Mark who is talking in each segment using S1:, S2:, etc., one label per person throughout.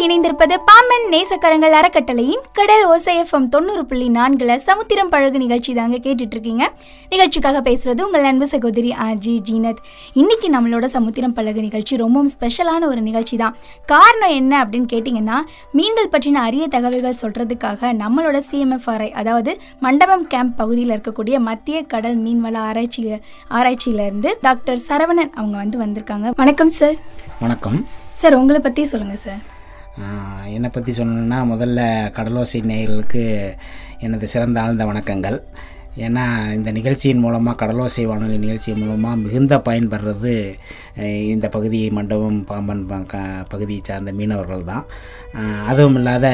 S1: இணைந்திருப்பது பாம்பன் நேசக்கரங்கள் அறக்கட்டளையின் கடல் ஓசைஎஃப்எம் தொண்ணூறு புள்ளி நான்குல சமுத்திரம் பழகு நிகழ்ச்சி தாங்க கேட்டுட்டு இருக்கீங்க நிகழ்ச்சிக்காக பேசுறது உங்கள் அன்பு சகோதரி ஆர்ஜி ஜீனத். இன்னைக்கு நம்மளோட சமுத்திரம் பழகு நிகழ்ச்சி ரொம்பவும் ஸ்பெஷலான ஒரு நிகழ்ச்சி தான். காரணம் என்ன அப்படின்னு கேட்டிங்கன்னா மீன்கள் பற்றின அரிய தகவல்கள் சொல்றதுக்காக நம்மளோட சிஎம்எஃப்ஆர்ஐ அதாவது மண்டபம் கேம்ப் பகுதியில் இருக்கக்கூடிய மத்திய கடல் மீன்வள ஆராய்ச்சி ஆராய்ச்சியிலேருந்து டாக்டர் சரவணன் அவங்க வந்து வந்திருக்காங்க. வணக்கம் சார்
S2: வணக்கம்.
S1: சார் உங்களை பற்றி சொல்லுங்கள் சார்
S2: என்னை பற்றி சொல்லணுன்னா முதல்ல கடலோசை நேயர்களுக்கு எனது சிறந்த ஆழ்ந்த வணக்கங்கள். ஏன்னா இந்த நிகழ்ச்சியின் மூலமாக கடலோசை வானொலி நிகழ்ச்சி மூலமாக மிகுந்த பயன்படுறது இந்த பகுதி மண்டபம் பாம்பன் ப- க- பகுதியை சார்ந்த மீனவர்கள் தான். அதுவும் இல்லாத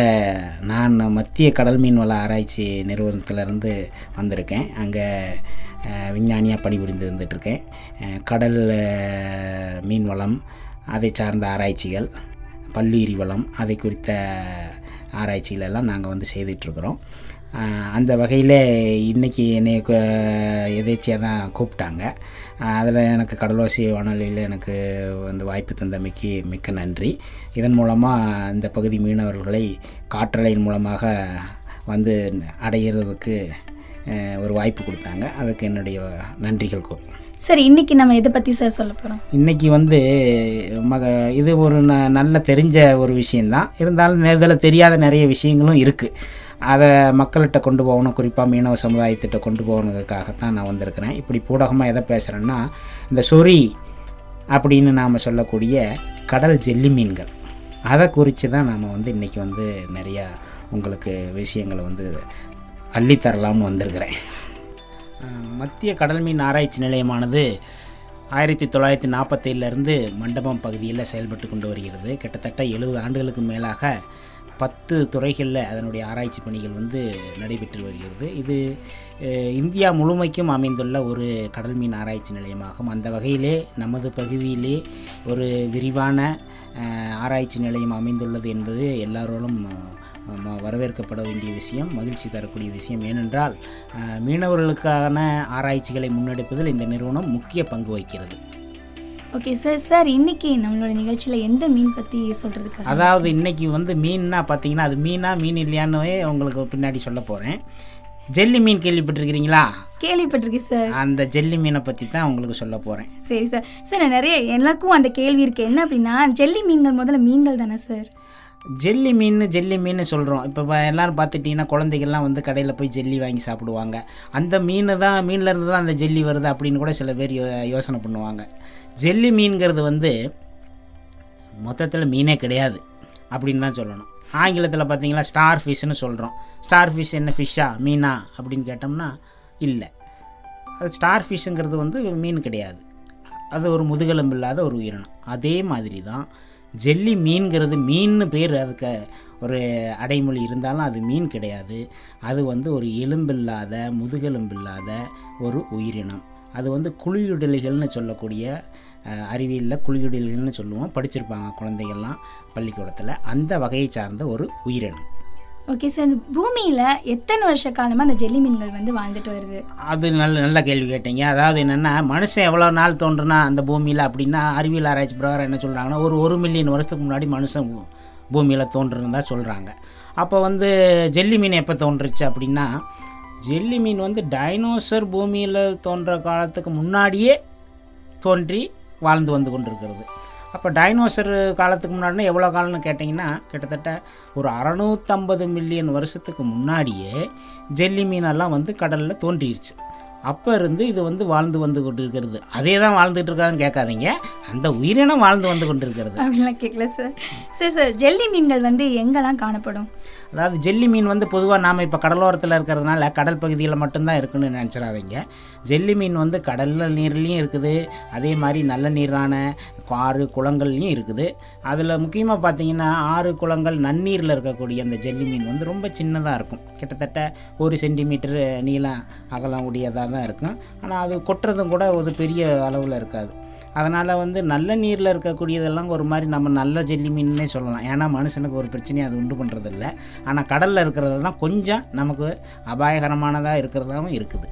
S2: நான் மத்திய கடல் மீன்வள ஆராய்ச்சி நிறுவனத்திலேருந்து வந்திருக்கேன். அங்கே விஞ்ஞானியாக பணிபுரிந்து வந்துட்டுருக்கேன் கடல் மீன் வளம் அதை சார்ந்த ஆராய்ச்சிகள் பல்லுயிரி வளம் அதை குறித்த ஆராய்ச்சிகளெல்லாம் நாங்கள் வந்து செய்துட்ருக்குறோம் அந்த வகையில் இன்றைக்கி என்னை எதேச்சியாக தான் கூப்பிட்டாங்க. அதில் எனக்கு கடலோசி வானொலியில் எனக்கு வந்து வாய்ப்பு தந்தமைக்கு மிக்க நன்றி. இதன் மூலமாக இந்த பகுதி மீனவர்களை காற்றலையின் மூலமாக வந்து அடையிறதுக்கு ஒரு வாய்ப்பு கொடுத்தாங்க. அதுக்கு என்னுடைய நன்றிகள் கூறும்
S1: சார் இன்னைக்கு நம்ம எதை பற்றி சார் சொல்ல போகிறோம்
S2: இன்னைக்கு வந்து மக இது ஒரு ந நல்ல தெரிஞ்ச ஒரு விஷயந்தான் இருந்தாலும் இதில் தெரியாத நிறைய விஷயங்களும் இருக்குது அதை மக்கள்கிட்ட கொண்டு போகணும் குறிப்பாக மீனவ சமுதாயத்திட்ட கொண்டு போகணுக்காகத்தான் நான் வந்திருக்கிறேன். இப்படி பூடகமாக எதை பேசுகிறேன்னா இந்த சொறி அப்படின்னு நாம் சொல்லக்கூடிய கடல் ஜெல்லி மீன்கள். அதை குறித்து தான் நாம் வந்து இன்றைக்கி வந்து நிறையா உங்களுக்கு விஷயங்களை வந்து அள்ளித்தரலாம்னு வந்திருக்கிறேன். மத்திய கடல் மீன் ஆராய்ச்சி நிலையமானது ஆயிரத்தி தொள்ளாயிரத்தி நாற்பத்தேழுலேருந்து மண்டபம் பகுதியில் செயல்பட்டு கொண்டு வருகிறது. கிட்டத்தட்ட எழுபது ஆண்டுகளுக்கு மேலாக பத்து துறைகளில் அதனுடைய ஆராய்ச்சி பணிகள் வந்து நடைபெற்று வருகிறது. இது இந்தியா முழுமைக்கும் அமைந்துள்ள ஒரு கடல் மீன் ஆராய்ச்சி நிலையமாகும். அந்த வகையிலே நமது பகுதியிலே ஒரு விரிவான ஆராய்ச்சி நிலையம் அமைந்துள்ளது என்பது எல்லாரோடும் வரவேற்கப்பட வேண்டிய விஷயம் மகிழ்ச்சி தரக்கூடிய விஷயம் ஏனென்றால் மீனவர்களுக்கான ஆராய்ச்சிகளை முன்னெடுப்பதில் இந்த நிறுவனம் முக்கிய பங்கு வகிக்கிறது.
S1: ஓகே சார் சார் இன்னைக்கு நம்மளோட நிகழ்ச்சியில் எந்த மீன் பற்றி சொல்கிறதுக்காக
S2: அதாவது இன்னைக்கு வந்து மீன்னா பார்த்தீங்கன்னா அது மீனா மீன் இல்லையான்னு உங்களுக்கு பின்னாடி சொல்ல போகிறேன் ஜெல்லி மீன் கேள்விப்பட்டிருக்கிறீங்களா?
S1: கேள்விப்பட்டிருக்கேன் சார்
S2: அந்த ஜெல்லி மீனை பற்றி தான் உங்களுக்கு சொல்ல போகிறேன்
S1: சரி சார் சார் நான் நிறைய எனக்கும் அந்த கேள்வி இருக்கு. என்ன அப்படின்னா ஜெல்லி மீன்கள் முதல்ல மீன்கள் தானே சார்
S2: ஜெல்லி மீன் ஜெல்லி மீன் சொல்கிறோம் இப்போ எல்லோரும் எல்லாரும் பார்த்துட்டிங்கன்னா குழந்தைகள்லாம் வந்து கடையில் போய் ஜெல்லி வாங்கி சாப்பிடுவாங்க. அந்த மீன் தான் மீன்லேருந்து தான் அந்த ஜெல்லி வருது அப்படின்னு கூட சில பேர் யோ- யோசனை பண்ணுவாங்க. ஜெல்லி மீன்கிறது வந்து மொத்தத்தில் மீனே கிடையாது அப்படின்னு தான் சொல்லணும். ஆங்கிலத்தில் பார்த்தீங்களா ஸ்டார் ஃபிஷ்னு சொல்கிறோம் ஸ்டார் ஃபிஷ் என்ன ஃபிஷ்ஷா மீனா அப்படின்னு கேட்டோம்னா இல்லை. அது ஸ்டார் ஃபிஷ்ஷுங்கிறது வந்து மீன் கிடையாது. அது ஒரு முதுகெலும்பு இல்லாத ஒரு உயிரினம். அதே மாதிரி தான் ஜெல்லி மீன்கிறது மீன்னு பேர் அதுக்கு ஒரு அடைமொழி இருந்தாலும் அது மீன் கிடையாது. அது வந்து ஒரு எலும்பில்லாத முதுகெலும்பில்லாத ஒரு உயிரினம். அது வந்து குழியுடலிகள்னு சொல்லக்கூடிய அறிவியலில் குழியுடலிகள்னு சொல்லுவோம். படிச்சிருப்பாங்க குழந்தைகள்லாம் பள்ளிக்கூடத்தில். அந்த வகையை சார்ந்த ஒரு உயிரினம்.
S1: ஓகே சார் இந்த பூமியில் எத்தனை வருஷ காலமாக அந்த ஜெல்லி மீன்கள் வந்து வாழ்ந்துட்டு வருது?
S2: அது நல்ல நல்ல கேள்வி கேட்டீங்க. அதாவது என்னென்னா மனுஷன் எவ்வளோ நாள் தோன்றுனா அந்த பூமியில் அப்படின்னா அறிவியல் ஆராய்ச்சி பிரகாரம் என்ன சொல்கிறாங்கன்னா ஒரு ஒரு மில்லியன் வருஷத்துக்கு முன்னாடி மனுஷன் பூமியில் தோன்றுனதா சொல்கிறாங்க அப்போ வந்து ஜெல்லி மீன் எப்போ தோன்றுச்சு அப்படின்னா ஜெல்லி மீன் வந்து டைனோசர் பூமியில் தோன்ற காலத்துக்கு முன்னாடியே தோன்றி வாழ்ந்து வந்து கொண்டிருக்கிறது. அப்போ டைனோசர் காலத்துக்கு முன்னாடினா எவ்வளோ காலம்னு கேட்டிங்கன்னா கிட்டத்தட்ட ஒரு அறநூற்றம்பது மில்லியன் வருஷத்துக்கு முன்னாடியே ஜெல்லி மீனெல்லாம் வந்து கடலில் தோன்றிடுச்சு அப்போ இருந்து இது வந்து வாழ்ந்து வந்து கொண்டு இருக்கிறது அதே தான் வாழ்ந்துட்டு இருக்காதுன்னு கேட்காதீங்க. அந்த உயிரினம் வாழ்ந்து வந்து கொண்டு இருக்கிறது
S1: அப்படிலாம் கேட்கல சார் சரி சார் ஜெல்லி மீன்கள் வந்து எங்கெல்லாம் காணப்படும்?
S2: அதாவது ஜெல்லி மீன் வந்து பொதுவாக நாம் இப்போ கடலோரத்தில் இருக்கிறதுனால கடல் பகுதியில் மட்டும்தான் இருக்குன்னு நினச்சிடாதீங்க. ஜெல்லி மீன் வந்து கடலில் நீர்லேயும் இருக்குது. அதே மாதிரி நல்ல நீரான ஆறு குளங்கள்லையும் இருக்குது. அதில் முக்கியமாக பார்த்தீங்கன்னா ஆறு குளங்கள் நன்னீரில் இருக்கக்கூடிய அந்த ஜெல்லி மீன் வந்து ரொம்ப சின்னதாக இருக்கும். கிட்டத்தட்ட ஒரு சென்டிமீட்டர் நீளம் அகலம் உடையதாக தான் இருக்கும். ஆனால் அது கொட்டுறதும் கூட ஒரு பெரிய அளவில் இருக்காது. அதனால் வந்து நல்ல நீரில் இருக்கக்கூடியதெல்லாம் ஒரு மாதிரி நம்ம நல்ல ஜெல்லி மீன்னே சொல்லலாம். ஏன்னா மனுஷனுக்கு ஒரு பிரச்சனையும் அது உண்டு பண்ணுறதில்ல ஆனால் கடலில் இருக்கிறது தான் கொஞ்சம் நமக்கு அபாயகரமானதாக இருக்கிறதாகவும் இருக்குது.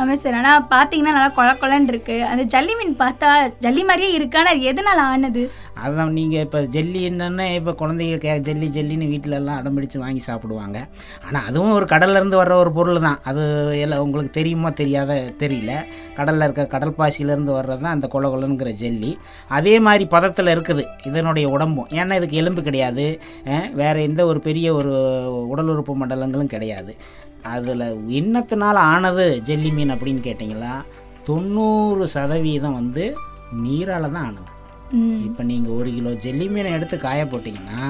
S1: ஆமாம் சார் ஆனால் பார்த்தீங்கன்னா நல்லா கொல கொலன்னு இருக்கு. அந்த ஜல்லி மீன் பார்த்தா ஜல்லி மாதிரியே இருக்கு. ஆனால் அது எதனால ஆனது?
S2: அதுதான் நீங்கள் இப்போ ஜெல்லி என்னென்னா இப்போ குழந்தைங்க கே ஜெல்லி ஜெல்லின்னு வீட்டிலலாம் அடம்பிடிச்சு அடம் பிடிச்சு வாங்கி சாப்பிடுவாங்க. ஆனால் அதுவும் ஒரு கடல்லேருந்து வர்ற ஒரு பொருள் தான். அது எல்லாம் உங்களுக்கு தெரியுமா தெரியாத தெரியல. கடலில் இருக்க கடல் பாசியிலேருந்து வர்றது தான் அந்த கொல கொலனுங்கிற ஜெல்லி. அதே மாதிரி பதத்தில் இருக்குது. இதனுடைய உடம்பும். ஏன்னா இதுக்கு எலும்பு கிடையாது. வேறு எந்த ஒரு பெரிய ஒரு உடல் உறுப்பு மண்டலங்களும் கிடையாது. அதில் என்னத்தினால ஆனது ஜெல்லி மீன் அப்படின்னு கேட்டிங்களா? தொண்ணூறு சதவீதம் வந்து நீரால் தான் ஆனது. இப்போ நீங்கள் ஒரு கிலோ ஜெல்லி மீனை எடுத்து காய போட்டிங்கன்னா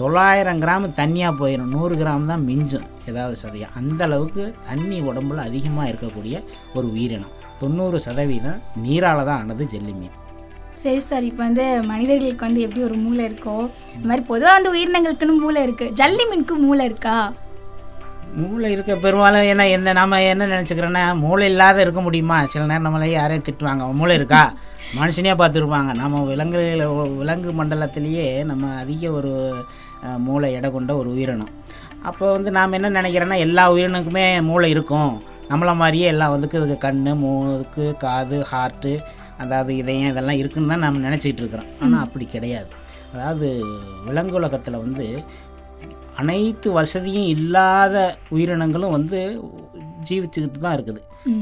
S2: தொள்ளாயிரம் கிராம் தண்ணியாக போயிடும் நூறு கிராம் தான் மிஞ்சும். ஏதாவது சதவீதம். அந்த அளவுக்கு தண்ணி உடம்புல அதிகமாக இருக்கக்கூடிய ஒரு உயிரினம். தொண்ணூறு சதவீதம் நீரால் தான் ஆனது ஜெல்லி மீன்.
S1: சரி சார் இப்போ வந்து மனிதர்களுக்கு வந்து எப்படி ஒரு மூளை இருக்கோ? இந்த மாதிரி பொதுவாக வந்து உயிரினங்களுக்குன்னு மூளை இருக்கு. ஜல்லி மீனுக்கு மூளை இருக்கா?
S2: மூளை இருக்க பெரும்பாலும் என்ன என்ன நம்ம என்ன நினச்சிக்கிறோன்னா மூளை இல்லாத இருக்க முடியுமா? சில நேரம் நம்மளே யாரையும் திட்டுவாங்க. மூளை இருக்கா? மனுஷனையாக பார்த்துருப்பாங்க. நம்ம விலங்கு விலங்கு மண்டலத்திலேயே நம்ம அதிக ஒரு மூளை எடை கொண்ட ஒரு உயிரினம். அப்போ வந்து நாம் என்ன நினைக்கிறோன்னா எல்லா உயிரினுக்குமே மூளை இருக்கும். நம்மள மாதிரியே எல்லாம் வந்துக்கு இதுக்கு கண் மூக்கு காது ஹார்ட்டு அதாவது இதயம் இதெல்லாம் இருக்குன்னு தான் நம்ம நினச்சிக்கிட்டு இருக்கிறோம். ஆனால் அப்படி கிடையாது. அதாவது விலங்கு உலகத்தில் வந்து அனைத்து வசதியும் இல்லாத உயிரினங்களும் வந்து ஜீவிச்சுக்கிட்டு தான் இருக்குது.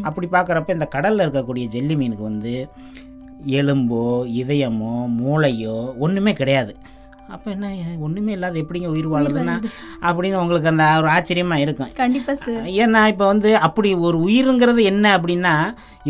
S2: அப்படி பார்க்குறப்ப இந்த கடலில் இருக்கக்கூடிய ஜெல்லி மீனுக்கு வந்து எலும்போ இதயமோ மூளையோ ஒன்றுமே கிடையாது. அப்போ என்ன ஒன்றுமே இல்லாத எப்படிங்க உயிர் வாழுதுன்னா? அப்படின்னு உங்களுக்கு அந்த ஒரு ஆச்சரியமாக இருக்கும்.
S1: கண்டிப்பா சார்
S2: ஏன்னா இப்போ வந்து அப்படி ஒரு உயிருங்கிறது என்ன அப்படின்னா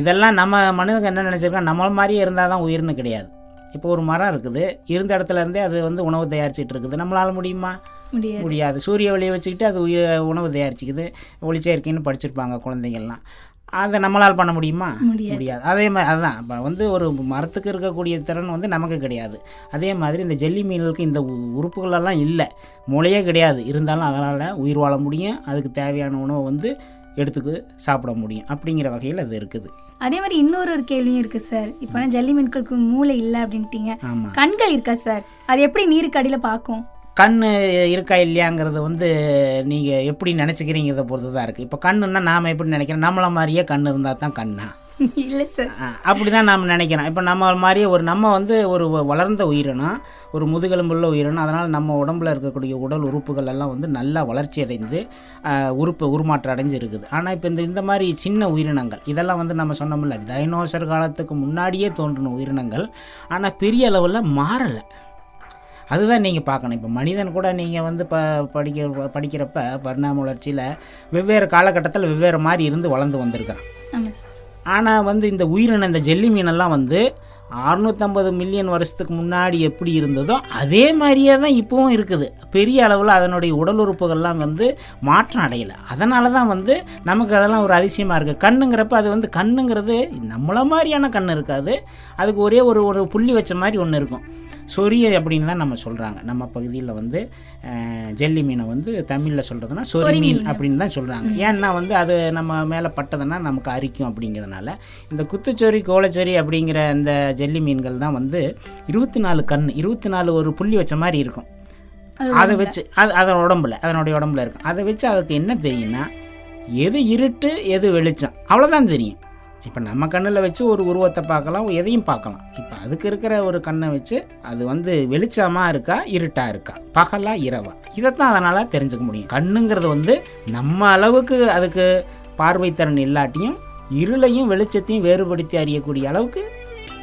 S2: இதெல்லாம் நம்ம மனிதங்க என்ன நினச்சிருக்கோம் நம்மள மாதிரியே இருந்தால் தான் உயிர்னு கிடையாது. இப்போ ஒரு மரம் இருக்குது. இருந்த இடத்துல இருந்தே அது வந்து உணவு தயாரிச்சிட்டு இருக்குது. நம்மளால முடியுமா?
S1: முடியாது.
S2: முடியாது. சூரிய ஒளியை வச்சுக்கிட்டு அது உணவு தயாரிச்சுக்குது. ஒளிச்சேர்க்கைன்னு படிச்சிருப்பாங்க குழந்தைங்கள்லாம் அதை நம்மளால் பண்ண முடியுமா?
S1: முடியாது.
S2: அதே மாதிரி அதுதான் இப்போ வந்து ஒரு மரத்துக்கு இருக்கக்கூடிய திறன் வந்து நமக்கு கிடையாது. அதே மாதிரி இந்த ஜெல்லி மீன்களுக்கு இந்த உறுப்புகளெல்லாம் இல்லை. மூளையே கிடையாது. இருந்தாலும் அதனால் உயிர் வாழ முடியும். அதுக்கு தேவையான உணவை வந்து எடுத்துக்கு சாப்பிட முடியும். அப்படிங்கிற வகையில் அது இருக்குது.
S1: அதே மாதிரி இன்னொரு ஒரு கேள்வியும் இருக்கு சார். இப்போ ஜல்லி மீன்களுக்கு மூளை இல்லை அப்படின்ட்டீங்க. கண்கள் இருக்கா சார்? அது எப்படி நீருக்கு அடியில் பார்க்கும்
S2: கண் இருக்கா இல்லையாங்கிறது வந்து நீங்கள் எப்படி நினச்சிக்கிறீங்கிறத பொறுத்து தான் இருக்குது இப்போ கண்ணுன்னா நாம் எப்படி நினைக்கிறோம்? நம்மள மாதிரியே கண் இருந்தால் தான் கண்ணா.
S1: இல்லை சார்.
S2: அப்படி தான் நாம் நினைக்கிறோம். இப்போ நம்ம மாதிரியே ஒரு நம்ம வந்து ஒரு வளர்ந்த உயிரினம் ஒரு முதுகெலும்புள்ள உயிரினம் அதனால் நம்ம உடம்புல இருக்கக்கூடிய உடல் உறுப்புகள் எல்லாம் வந்து நல்லா வளர்ச்சி அடைந்து உறுப்பு உருமாற்றம் அடைஞ்சு இருக்குது ஆனால் இப்போ இந்த இந்த மாதிரி சின்ன உயிரினங்கள் இதெல்லாம் வந்து நம்ம சொன்னோம்ல டைனோசர் காலத்துக்கு முன்னாடியே தோன்றின உயிரினங்கள் ஆனால் பெரிய அளவில் மாறலை. அதுதான் நீங்கள் பார்க்கணும். இப்போ மனிதன் கூட நீங்கள் வந்து ப படிக்க படிக்கிறப்ப பரிணாம வளர்ச்சியில் வெவ்வேறு காலகட்டத்தில் வெவ்வேறு மாதிரி இருந்து வளர்ந்து வந்திருக்கிறான். ஆனால் வந்து இந்த உயிரினம் இந்த ஜெல்லி மீனெல்லாம் வந்து அறுநூற்றம்பது மில்லியன் வருஷத்துக்கு முன்னாடி எப்படி இருந்ததோ அதே மாதிரியே தான் இப்போவும் இருக்குது. பெரிய அளவில் அதனுடைய உடல் உறுப்புகள்லாம் வந்து மாற்றம் அடையலை. அதனால தான் வந்து நமக்கு அதெல்லாம் ஒரு அதிசயமாக இருக்குது கண்ணுங்கிறப்ப அது வந்து கண்ணுங்கிறது நம்மள மாதிரியான கண் இருக்காது. அதுக்கு ஒரே ஒரு ஒரு புள்ளி வச்ச மாதிரி ஒன்று இருக்கும். சொரிய அப்படின்னு தான் நம்ம சொல்கிறாங்க நம்ம பகுதியில் வந்து ஜெல்லி மீனை வந்து தமிழில் சொல்கிறதுனா சொறி மீன் அப்படின்னு தான் சொல்கிறாங்க ஏன்னா வந்து அது நம்ம மேலே பட்டதுன்னா நமக்கு அரிக்கும் அப்படிங்கிறதுனால. இந்த குத்துச்சொறி கோலச்சொறி அப்படிங்கிற இந்த ஜெல்லி மீன்கள் தான் வந்து இருபத்தி நாலு கண் இருபத்தி நாலு ஒரு புள்ளி வச்ச மாதிரி இருக்கும். அதை வச்சு அது அதன் உடம்புல அதனுடைய உடம்புல இருக்கும். அதை வச்சு அதுக்கு என்ன தெரியும்னா எது இருட்டு எது வெளிச்சம் அவ்வளோதான் தெரியும். இப்போ நம்ம கண்ணில் வச்சு ஒரு உருவத்தை பார்க்கலாம் எதையும் பார்க்கலாம். இப்போ அதுக்கு இருக்கிற ஒரு கண்ணை வச்சு அது வந்து வெளிச்சமாக இருக்கா இருட்டாக இருக்கா? பகலா இரவா? இதைத்தான் அதனால் தெரிஞ்சுக்க முடியும். கண்ணுங்கிறது வந்து நம்ம அளவுக்கு அதுக்கு பார்வைத்திறன் இல்லாட்டியும் இருளையும் வெளிச்சத்தையும் வேறுபடுத்தி அறியக்கூடிய அளவுக்கு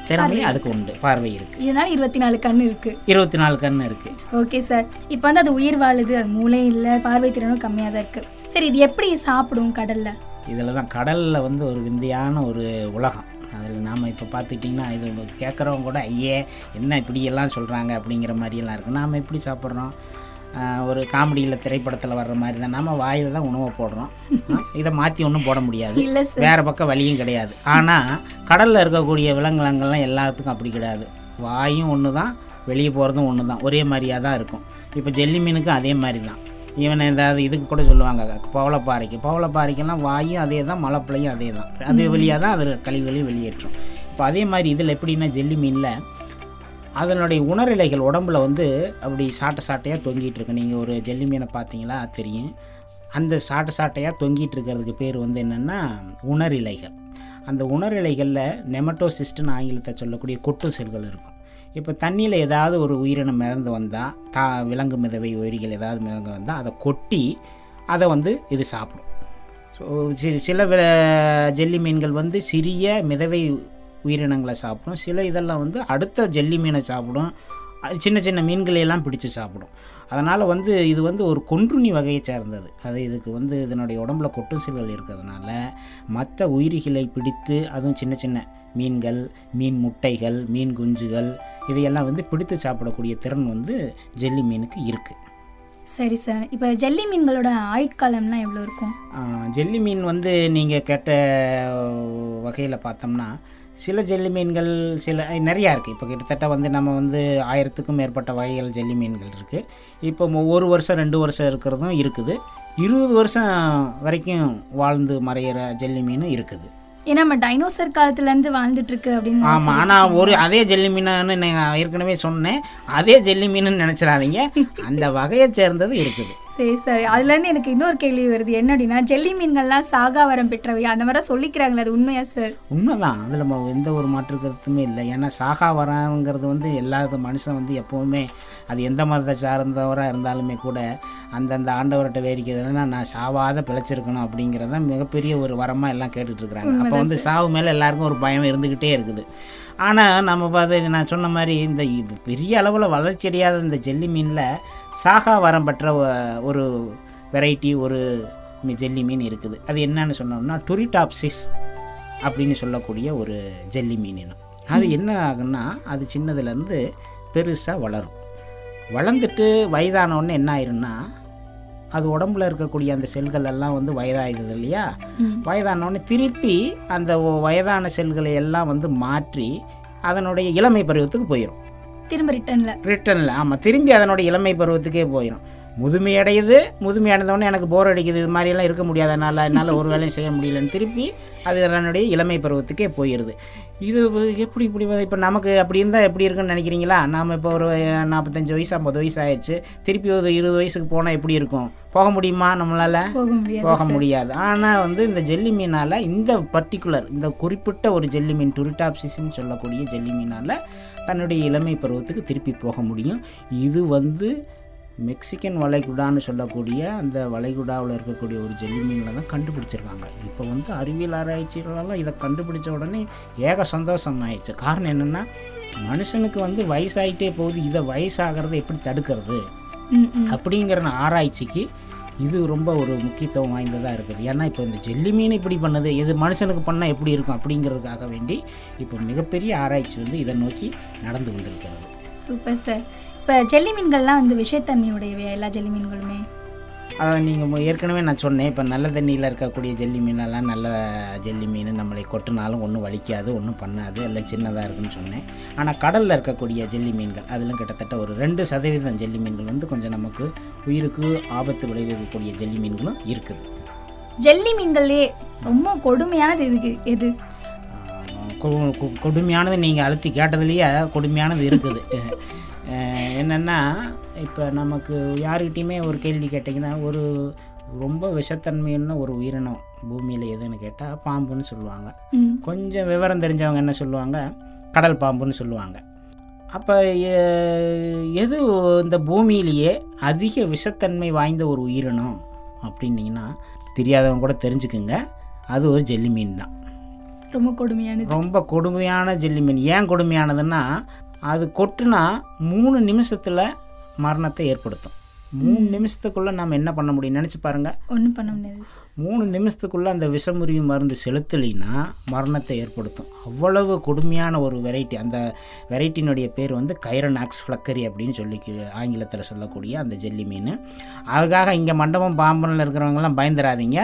S2: திறமை அதுக்கு உண்டு. பார்வை இருக்குது
S1: இதனால இருபத்தி நாலு கண் இருக்கு.
S2: இருபத்தி நாலு கண் இருக்குது
S1: ஓகே சார். இப்போ வந்து அது உயிர் வாழுது அது மூளை இல்லை பார்வை திறனும் கம்மியாக தான் இருக்கு. சரி இது எப்படி சாப்பிடும் கடல்ல?
S2: இதில் தான் கடலில் வந்து ஒரு விந்தையான ஒரு உலகம். அதில் நாம் இப்போ பார்த்துக்கிட்டிங்கன்னா இது கேட்குறவங்க கூட ஐயே என்ன இப்படியெல்லாம் சொல்கிறாங்க அப்படிங்கிற மாதிரியெல்லாம் இருக்குது நாம் எப்படி சாப்பிட்றோம்? ஒரு காமெடியில் திரைப்படத்தில் வர்ற மாதிரி தான் நம்ம வாயில் தான் உணவை போடுறோம். இதை மாற்றி ஒன்றும் போட முடியாது. வேறு பக்கம் வழியும் கிடையாது. ஆனால் கடலில் இருக்கக்கூடிய விலங்குலங்கள்லாம் எல்லாத்துக்கும் அப்படி கிடையாது. வாயும் ஒன்று தான் வெளியே போகிறதும் ஒன்று தான் ஒரே மாதிரியாக தான் இருக்கும். இப்போ ஜெல்லி மீனுக்கும் அதே மாதிரி தான் இவனை ஏதாவது இதுக்கு கூட சொல்லுவாங்க. பவளப்பாறைக்கு. பவளப்பாறைக்கெல்லாம் வாயும் அதே தான் மலைப்பிளையும் அதே தான் அது வழியாக தான் அதில் கழிவுகளையும் வெளியேற்றும். இப்போ அதே மாதிரி இதில் எப்படின்னா ஜெல்லி மீனில் அதனுடைய உணரிலைகள் உடம்புல வந்து அப்படி சாட்டை சாட்டையாக தொங்கிட்டு இருக்கு. நீங்கள் ஒரு ஜெல்லி மீனை பார்த்தீங்களா? தெரியும். அந்த சாட்டை சாட்டையாக தொங்கிட்டு இருக்கிறதுக்கு பேர் வந்து என்னென்னா உணரிலைகள். அந்த உணரிலைகளில் நெமட்டோசிஸ்ட்னு ஆங்கிலத்தை சொல்லக்கூடிய கொட்டு செல்கள் இருக்கும். இப்போ தண்ணியில் ஏதாவது ஒரு உயிரினம் மிதந்து வந்தால் தா விலங்கு மிதவை உயிரிகள் ஏதாவது மிதந்து வந்தால் அதை கொட்டி அதை வந்து இது சாப்பிடும். ஸோ சி- சில ஜெல்லி மீன்கள் வந்து சிறிய மிதவை உயிரினங்களை சாப்பிடும். சில இதெல்லாம் வந்து அடுத்த ஜெல்லி மீனை சாப்பிடும். சின்ன சின்ன மீன்களையெல்லாம் பிடிச்சு சாப்பிடும். அதனால் வந்து இது வந்து ஒரு கொன்றுண்ணி வகையை சேர்ந்தது. அது இதுக்கு வந்து இதனுடைய உடம்புல கொட்டும் செல்கள் இருக்கிறதுனால மற்ற உயிரிகளை பிடித்து அதுவும் சின்ன சின்ன மீன்கள் மீன் முட்டைகள் மீன் குஞ்சுகள் இதையெல்லாம் வந்து பிடித்து சாப்பிடக்கூடிய திறன் வந்து ஜெல்லி மீனுக்கு இருக்குது
S1: சரி சார். இப்போ ஜெல்லி மீன்களோட ஆயுட்காலம்லாம் எவ்வளோ இருக்கும்?
S2: ஜெல்லி மீன் வந்து நீங்கள் கேட்ட வகையில் பார்த்தோம்னா சில ஜெல்லி மீன்கள் சில நிறையா இருக்குது இப்போ கிட்டத்தட்ட வந்து நம்ம வந்து ஆயிரத்துக்கும் மேற்பட்ட வகைகள் ஜெல்லி மீன்கள் இருக்குது இப்போ ஒரு வருஷம் ரெண்டு வருஷம் இருக்கிறதும் இருக்குது. இருபது வருஷம் வரைக்கும் வாழ்ந்து மறையிற ஜெல்லி மீனும் இருக்குது.
S1: ஏன்னா நம்ம டைனோசர் காலத்துலேருந்து வாழ்ந்துட்டு இருக்கு அப்படின்னு
S2: ஆமாம் ஆனால் ஒரு அதே ஜெல்லி மீனுன்னு நான் ஏற்கனவே சொன்னேன். அதே ஜெல்லி மீனுன்னு நினச்சிடாதீங்க. அந்த வகையை சேர்ந்தது இருக்குது.
S1: சரி சரி. அதுலேருந்து எனக்கு இன்னொரு கேள்வி வருது. என்ன அப்படின்னா ஜெல்லி மீன்கள்லாம் சாகாவரம் பெற்றவை. அந்த மாதிரி சொல்லிக்கிறாங்களே அது உண்மையா சார்
S2: உண்மைதான். அதில் நம்ம எந்த ஒரு மாற்று கருத்துமே இல்லை. ஏன்னா சாகா வராங்கிறது வந்து எல்லா மனுஷன் வந்து எப்போவுமே அது எந்த மதத்தை சார்ந்தவராக இருந்தாலுமே கூட அந்தந்த ஆண்டவர்கிட்ட வேடிக்கைதுன்னா நான் சாவாத பிழைச்சிருக்கணும் அப்படிங்கிறது மிகப்பெரிய ஒரு வரமாக எல்லாம் கேட்டுட்டு இருக்கிறாங்க. அப்போ வந்து சாவு மேலே எல்லாருக்கும் ஒரு பயம் இருந்துக்கிட்டே இருக்குது. ஆனால் நம்ம பார்த்து நான் சொன்ன மாதிரி இந்த பெரிய அளவில் வளர்ச்சி அடையாத இந்த ஜெல்லி மீனில் சாகா வரம் பெற்ற ஒரு வெரைட்டி ஒரு ஜெல்லி மீன் இருக்குது. அது என்னன்னு சொன்னோம்னா டுரிடாப்சிஸ் அப்படின்னு சொல்லக்கூடிய ஒரு ஜெல்லி மீன் இனம். அது என்ன ஆகுன்னா அது சின்னதுலேருந்து பெருசாக வளரும். வளர்ந்துட்டு வயதான உடனே என்ன ஆயிரும்னா அது உடம்புல இருக்கக்கூடிய அந்த செல்கள் எல்லாம் வந்து வயதாகிடுது இல்லையா?
S1: ம்.
S2: வயதான உடனே திருப்பி அந்த வயதான செல்களை எல்லாம் வந்து மாற்றி அதனுடைய இளமை பருவத்துக்கு போயிடும்
S1: திரும்ப ரிட்டர்னில்
S2: ரிட்டனில் ஆமாம் திரும்பி அதனுடைய இளமை பருவத்துக்கே போயிடும் முதுமை அடையுது முதுமை அடைந்தவொடனே எனக்கு போர் அடிக்குது இது மாதிரியெல்லாம் இருக்க முடியாது. என்னால் என்னால் ஒரு வேலையும் செய்ய முடியலன்னு திருப்பி அது அதனுடைய இளமை பருவத்துக்கே போயிடுது இது எப்படி இப்படி இப்போ நமக்கு அப்படி இருந்தால் எப்படி இருக்குன்னு நினைக்கிறீங்களா? நாம் இப்போ ஒரு நாற்பத்தஞ்சு வயசு ஐம்பது வயசு ஆயிடுச்சு. திருப்பி ஒரு இருபது வயசுக்கு போனால் எப்படி இருக்கும்? போக முடியுமா நம்மளால்?
S1: போக முடியாது
S2: போக முடியாது. ஆனால் வந்து இந்த ஜெல்லி மீனால் இந்த பர்டிகுலர் இந்த குறிப்பிட்ட ஒரு ஜெல்லி மீன் டுரிட்டாப்சிஸ்ன்னு சொல்லக்கூடிய ஜெல்லி மீனால் தன்னுடைய இளமை பருவத்துக்கு திருப்பி போக முடியும். இது வந்து மெக்சிகன் வளைகுடான்னு சொல்லக்கூடிய அந்த வளைகுடாவில் இருக்கக்கூடிய ஒரு ஜெல்லி மீனில் தான் கண்டுபிடிச்சிருக்காங்க. இப்போ வந்து அறிவியல் ஆராய்ச்சிகளெல்லாம் இதை கண்டுபிடிச்ச உடனே ஏக சந்தோஷம் ஆயிடுச்சு. காரணம் என்னென்னா மனுஷனுக்கு வந்து வயசாயிட்டே போகுது. இதை வயசாகிறத எப்படி தடுக்கிறது? அப்படிங்கிற ஆராய்ச்சிக்கு இது ரொம்ப ஒரு முக்கியத்துவம் வாய்ந்ததாக இருக்குது. ஏன்னா இப்போ இந்த ஜெல்லி மீன் இப்படி பண்ணுது. இது மனுஷனுக்கு பண்ணால் எப்படி இருக்கும் அப்படிங்கிறதுக்காக வேண்டி இப்போ மிகப்பெரிய ஆராய்ச்சி வந்து இதை நோக்கி நடந்து கொண்டிருக்கிறது.
S1: Super sir. இப்போ ஜெல்லி மீன்கள்லாம் வந்து விஷத்தன்மையுடையவை எல்லா ஜெல்லி மீன்களுமே?
S2: அதை நீங்கள் ஏற்கனவே நான் சொன்னேன். இப்போ நல்ல தண்ணியில் இருக்கக்கூடிய ஜெல்லி மீனெல்லாம் நல்ல ஜெல்லி மீன் நம்மளை கொட்டினாலும் ஒன்றும் வலிக்காது ஒன்றும் பண்ணாது. எல்லாம் சின்னதாக இருக்குன்னு சொன்னேன். ஆனால் கடலில் இருக்கக்கூடிய ஜெல்லி மீன்கள் அதிலும் கிட்டத்தட்ட ஒரு ரெண்டு சதவீதம் ஜெல்லி மீன்கள் வந்து கொஞ்சம் நமக்கு உயிருக்கு ஆபத்து விளைவிக்கக்கூடிய ஜெல்லி மீன்களும் இருக்குது.
S1: ஜெல்லி மீன்கள்லே ரொம்ப கொடுமையானது எதுக்கு எது?
S2: கொடுமையானது நீங்கள் அழுத்தி கேட்டதுலேயே கொடுமையானது இருக்குது. என்னென்னா இப்போ நமக்கு யாருக்கிட்டையுமே ஒரு கேள்வி கேட்டிங்கன்னா ஒரு ரொம்ப விஷத்தன்மையான ஒரு உயிரினம் பூமியில் எதுன்னு கேட்டால் பாம்புன்னு சொல்லுவாங்க. கொஞ்சம் விவரம் தெரிஞ்சவங்க என்ன சொல்லுவாங்க? கடல் பாம்புன்னு சொல்லுவாங்க. அப்போ எது இந்த பூமியிலேயே அதிக விஷத்தன்மை வாய்ந்த ஒரு உயிரினம் அப்படின்னீங்கன்னா தெரியாதவங்க கூட தெரிஞ்சுக்குங்க. அது ஒரு ஜெல்லி மீன் தான்.
S1: ரொம்ப கொடுமையானது.
S2: ரொம்ப கொடுமையான ஜெல்லி மீன். ஏன் கொடுமையானதுன்னா அது கொட்டுனா மூணு நிமிஷத்தில் மரணத்தை ஏற்படுத்தும். மூணு நிமிஷத்துக்குள்ளே நம்ம என்ன பண்ண முடியும்? நினச்சி பாருங்கள்
S1: ஒன்றும் பண்ண முடியாது
S2: மூணு நிமிஷத்துக்குள்ளே அந்த விஷமுறிவு மருந்து செலுத்தலைன்னா மரணத்தை ஏற்படுத்தும். அவ்வளவு கொடுமையான ஒரு வெரைட்டி அந்த வெரைட்டினுடைய பேர் வந்து கைரனாக்ஸ் ஃப்ளக்கரி அப்படின்னு சொல்லி ஆங்கிலத்தில் சொல்லக்கூடிய அந்த ஜெல்லி மீன். அதுக்காக இங்கே மண்டபம் பாம்பனில் இருக்கிறவங்கலாம் பயந்துடாதீங்க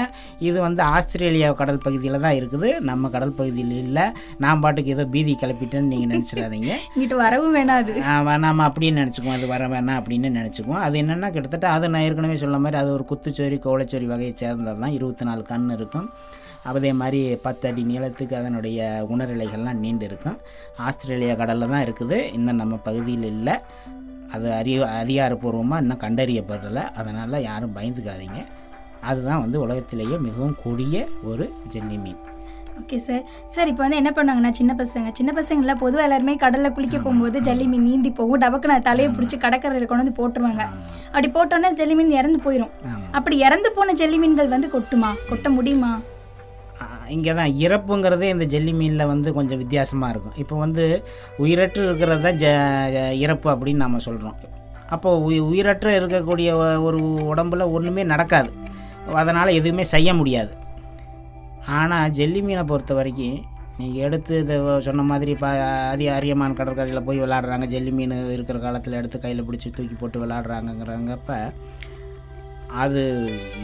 S2: இது வந்து ஆஸ்திரேலியா கடல் பகுதியில் தான் இருக்குது. நம்ம கடல் பகுதியில் இல்லை. நான் பாட்டுக்கு ஏதோ பீதி கிளப்பிட்டேன்னு நீங்கள் நினச்சிடாதீங்க
S1: இங்கிட்ட வரவும் வேணாது
S2: வேணாமா அப்படின்னு நினச்சிக்குவோம். அது வர வேணாம் அப்படின்னு நினச்சிக்குவோம். அது என்னென்னா கிட்டத்தட்ட அது நான் ஏற்கனவே சொன்ன மாதிரி அது ஒரு குத்துச்சோரி கோவளச்சோரி வகையை சேர்ந்தது தான் இருபத்தி நாலு கண் இருக்கும். அதே மாதிரி பத்து அடி நீளத்துக்கு அதனுடைய உணரிலைகள்லாம் நீண்டு இருக்கும் ஆஸ்திரேலியா கடலில் தான் இருக்குது. இன்னும் நம்ம பகுதியில் இல்லை. அது அறிய அதிகாரப்பூர்வமாக இன்னும் கண்டறியப்படலை. அதனால் யாரும் பயந்துக்காதீங்க. அதுதான் வந்து உலகத்திலேயே மிகவும் கொடிய ஒரு ஜெல்லி மீன்.
S1: ஓகே சார் சார் இப்போ வந்து என்ன பண்ணுவாங்கன்னா சின்ன பசங்க. சின்ன பசங்களாம் பொதுவாக எல்லாருமே கடலில் குளிக்க போகும்போது ஜல்லி மீன் நீந்தி போகும். டபக்குன்னு தலையை பிடிச்சி கடற்கரையில் கொண்டு வந்து போட்டுருவாங்க. அப்படி போட்டோன்னே ஜல்லி மீன் இறந்து போயிடும் அப்படி இறந்து போன ஜல்லி மீன்கள் வந்து கொட்டுமா? கொட்ட முடியுமா?
S2: இங்கே தான் இறப்புங்கிறதே இந்த ஜெல்லி மீனில் வந்து கொஞ்சம் வித்தியாசமாக இருக்கும். இப்போ வந்து உயிரற்று இருக்கிறது தான் ஜ இறப்பு அப்படின்னு நம்ம சொல்கிறோம் அப்போ உயி உயிரற்ற இருக்கக்கூடிய ஒரு உடம்புல ஒன்றுமே நடக்காது. அதனால் எதுவுமே செய்ய முடியாது. ஆனால் ஜெல்லி மீனை பொறுத்த வரைக்கும் நீங்கள் எடுத்து இதை சொன்ன மாதிரி இப்போ அதி அரியமான் கடற்கரையில் போய் விளாடுறாங்க. ஜெல்லி மீன் இருக்கிற காலத்தில் எடுத்து கையில் பிடிச்சி தூக்கி போட்டு விளாடுறாங்கங்கிறப்ப அது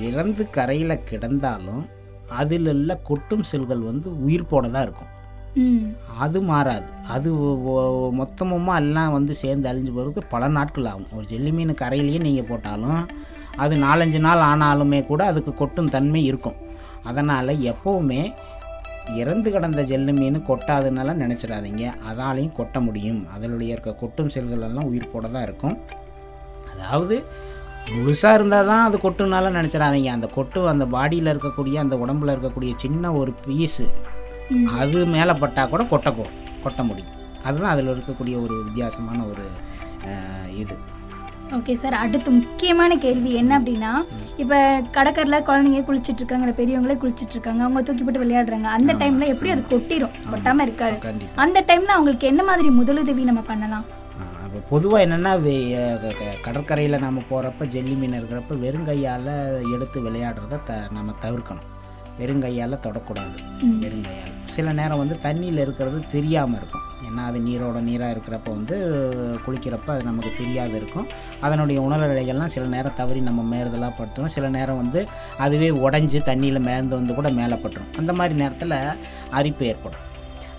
S2: இறந்து கரையில் கிடந்தாலும் அதில் உள்ள கொட்டும் செல்கள் வந்து உயிர்ப்போட தான் இருக்கும். அது மாறாது. அது மொத்தமுமா எல்லாம் வந்து சேர்ந்து அழிஞ்சு போகிறதுக்கு பல நாட்கள் ஆகும். ஒரு ஜெல்லி மீன் கரையிலேயே நீங்கள் போட்டாலும் அது நாலஞ்சு நாள் ஆனாலுமே கூட அதுக்கு கொட்டும் தன்மை இருக்கும். அதனால் எப்போவுமே இறந்து கிடந்த ஜெல்லி மீன் கொட்டாதுனால நினச்சிடாதீங்க. அதாலையும் கொட்ட முடியும். அதனுடைய இருக்க கொட்டும் செல்கள் எல்லாம் உயிர்ப்போட தான் இருக்கும். அதாவது முழுசாக இருந்தால் தான் அது கொட்டுனால நினச்சிடாதீங்க. அந்த கொட்டு அந்த பாடியில் இருக்கக்கூடிய அந்த உடம்புல இருக்கக்கூடிய சின்ன ஒரு பீஸு. அது மேலே பட்டால் கூட கொட்ட கொட்ட முடியும். அதுதான் அதில் இருக்கக்கூடிய ஒரு வித்தியாசமான ஒரு இது.
S1: ஓகே சார் அடுத்து முக்கியமான கேள்வி என்ன அப்படின்னா இப்போ கடற்கரையில் குழந்தைங்க குளிச்சிட்டு இருக்காங்க இல்ல பெரியவங்களே குளிச்சிட்டு இருக்காங்க அவங்க தூக்கி போட்டு விளையாடுறாங்க அந்த டைம்ல எப்படி அது கொட்டிரும்? கொட்டாம இருக்காது. அந்த டைம்ல அவங்களுக்கு என்ன மாதிரி முதலுதவி நம்ம பண்ணலாம்?
S2: அப்போ பொதுவாக என்னென்னா கடற்கரையில் நம்ம போகிறப்ப ஜெல்லி மீன் இருக்கிறப்ப வெறுங்கையால் எடுத்து விளையாடுறத த நம்ம தவிர்க்கணும். வெறுங்கையால் தொடக்கூடாது. வெறுங்கையால் சில நேரம் வந்து தண்ணியில் இருக்கிறது தெரியாமல் இருக்கும். ஏன்னா அது நீரோட நீராக இருக்கிறப்ப வந்து குளிக்கிறப்ப அது நமக்கு தெரியாது இருக்கும். அதனுடைய உணர்நிலைகள்லாம் சில நேரம் தவறி நம்ம மேறுதலாக பட்டுரும் சில நேரம் வந்து அதுவே உடஞ்சி தண்ணியில் மேர்ந்து வந்து கூட மேலே பட்டுரும். அந்த மாதிரி நேரத்தில் அரிப்பு ஏற்படும்.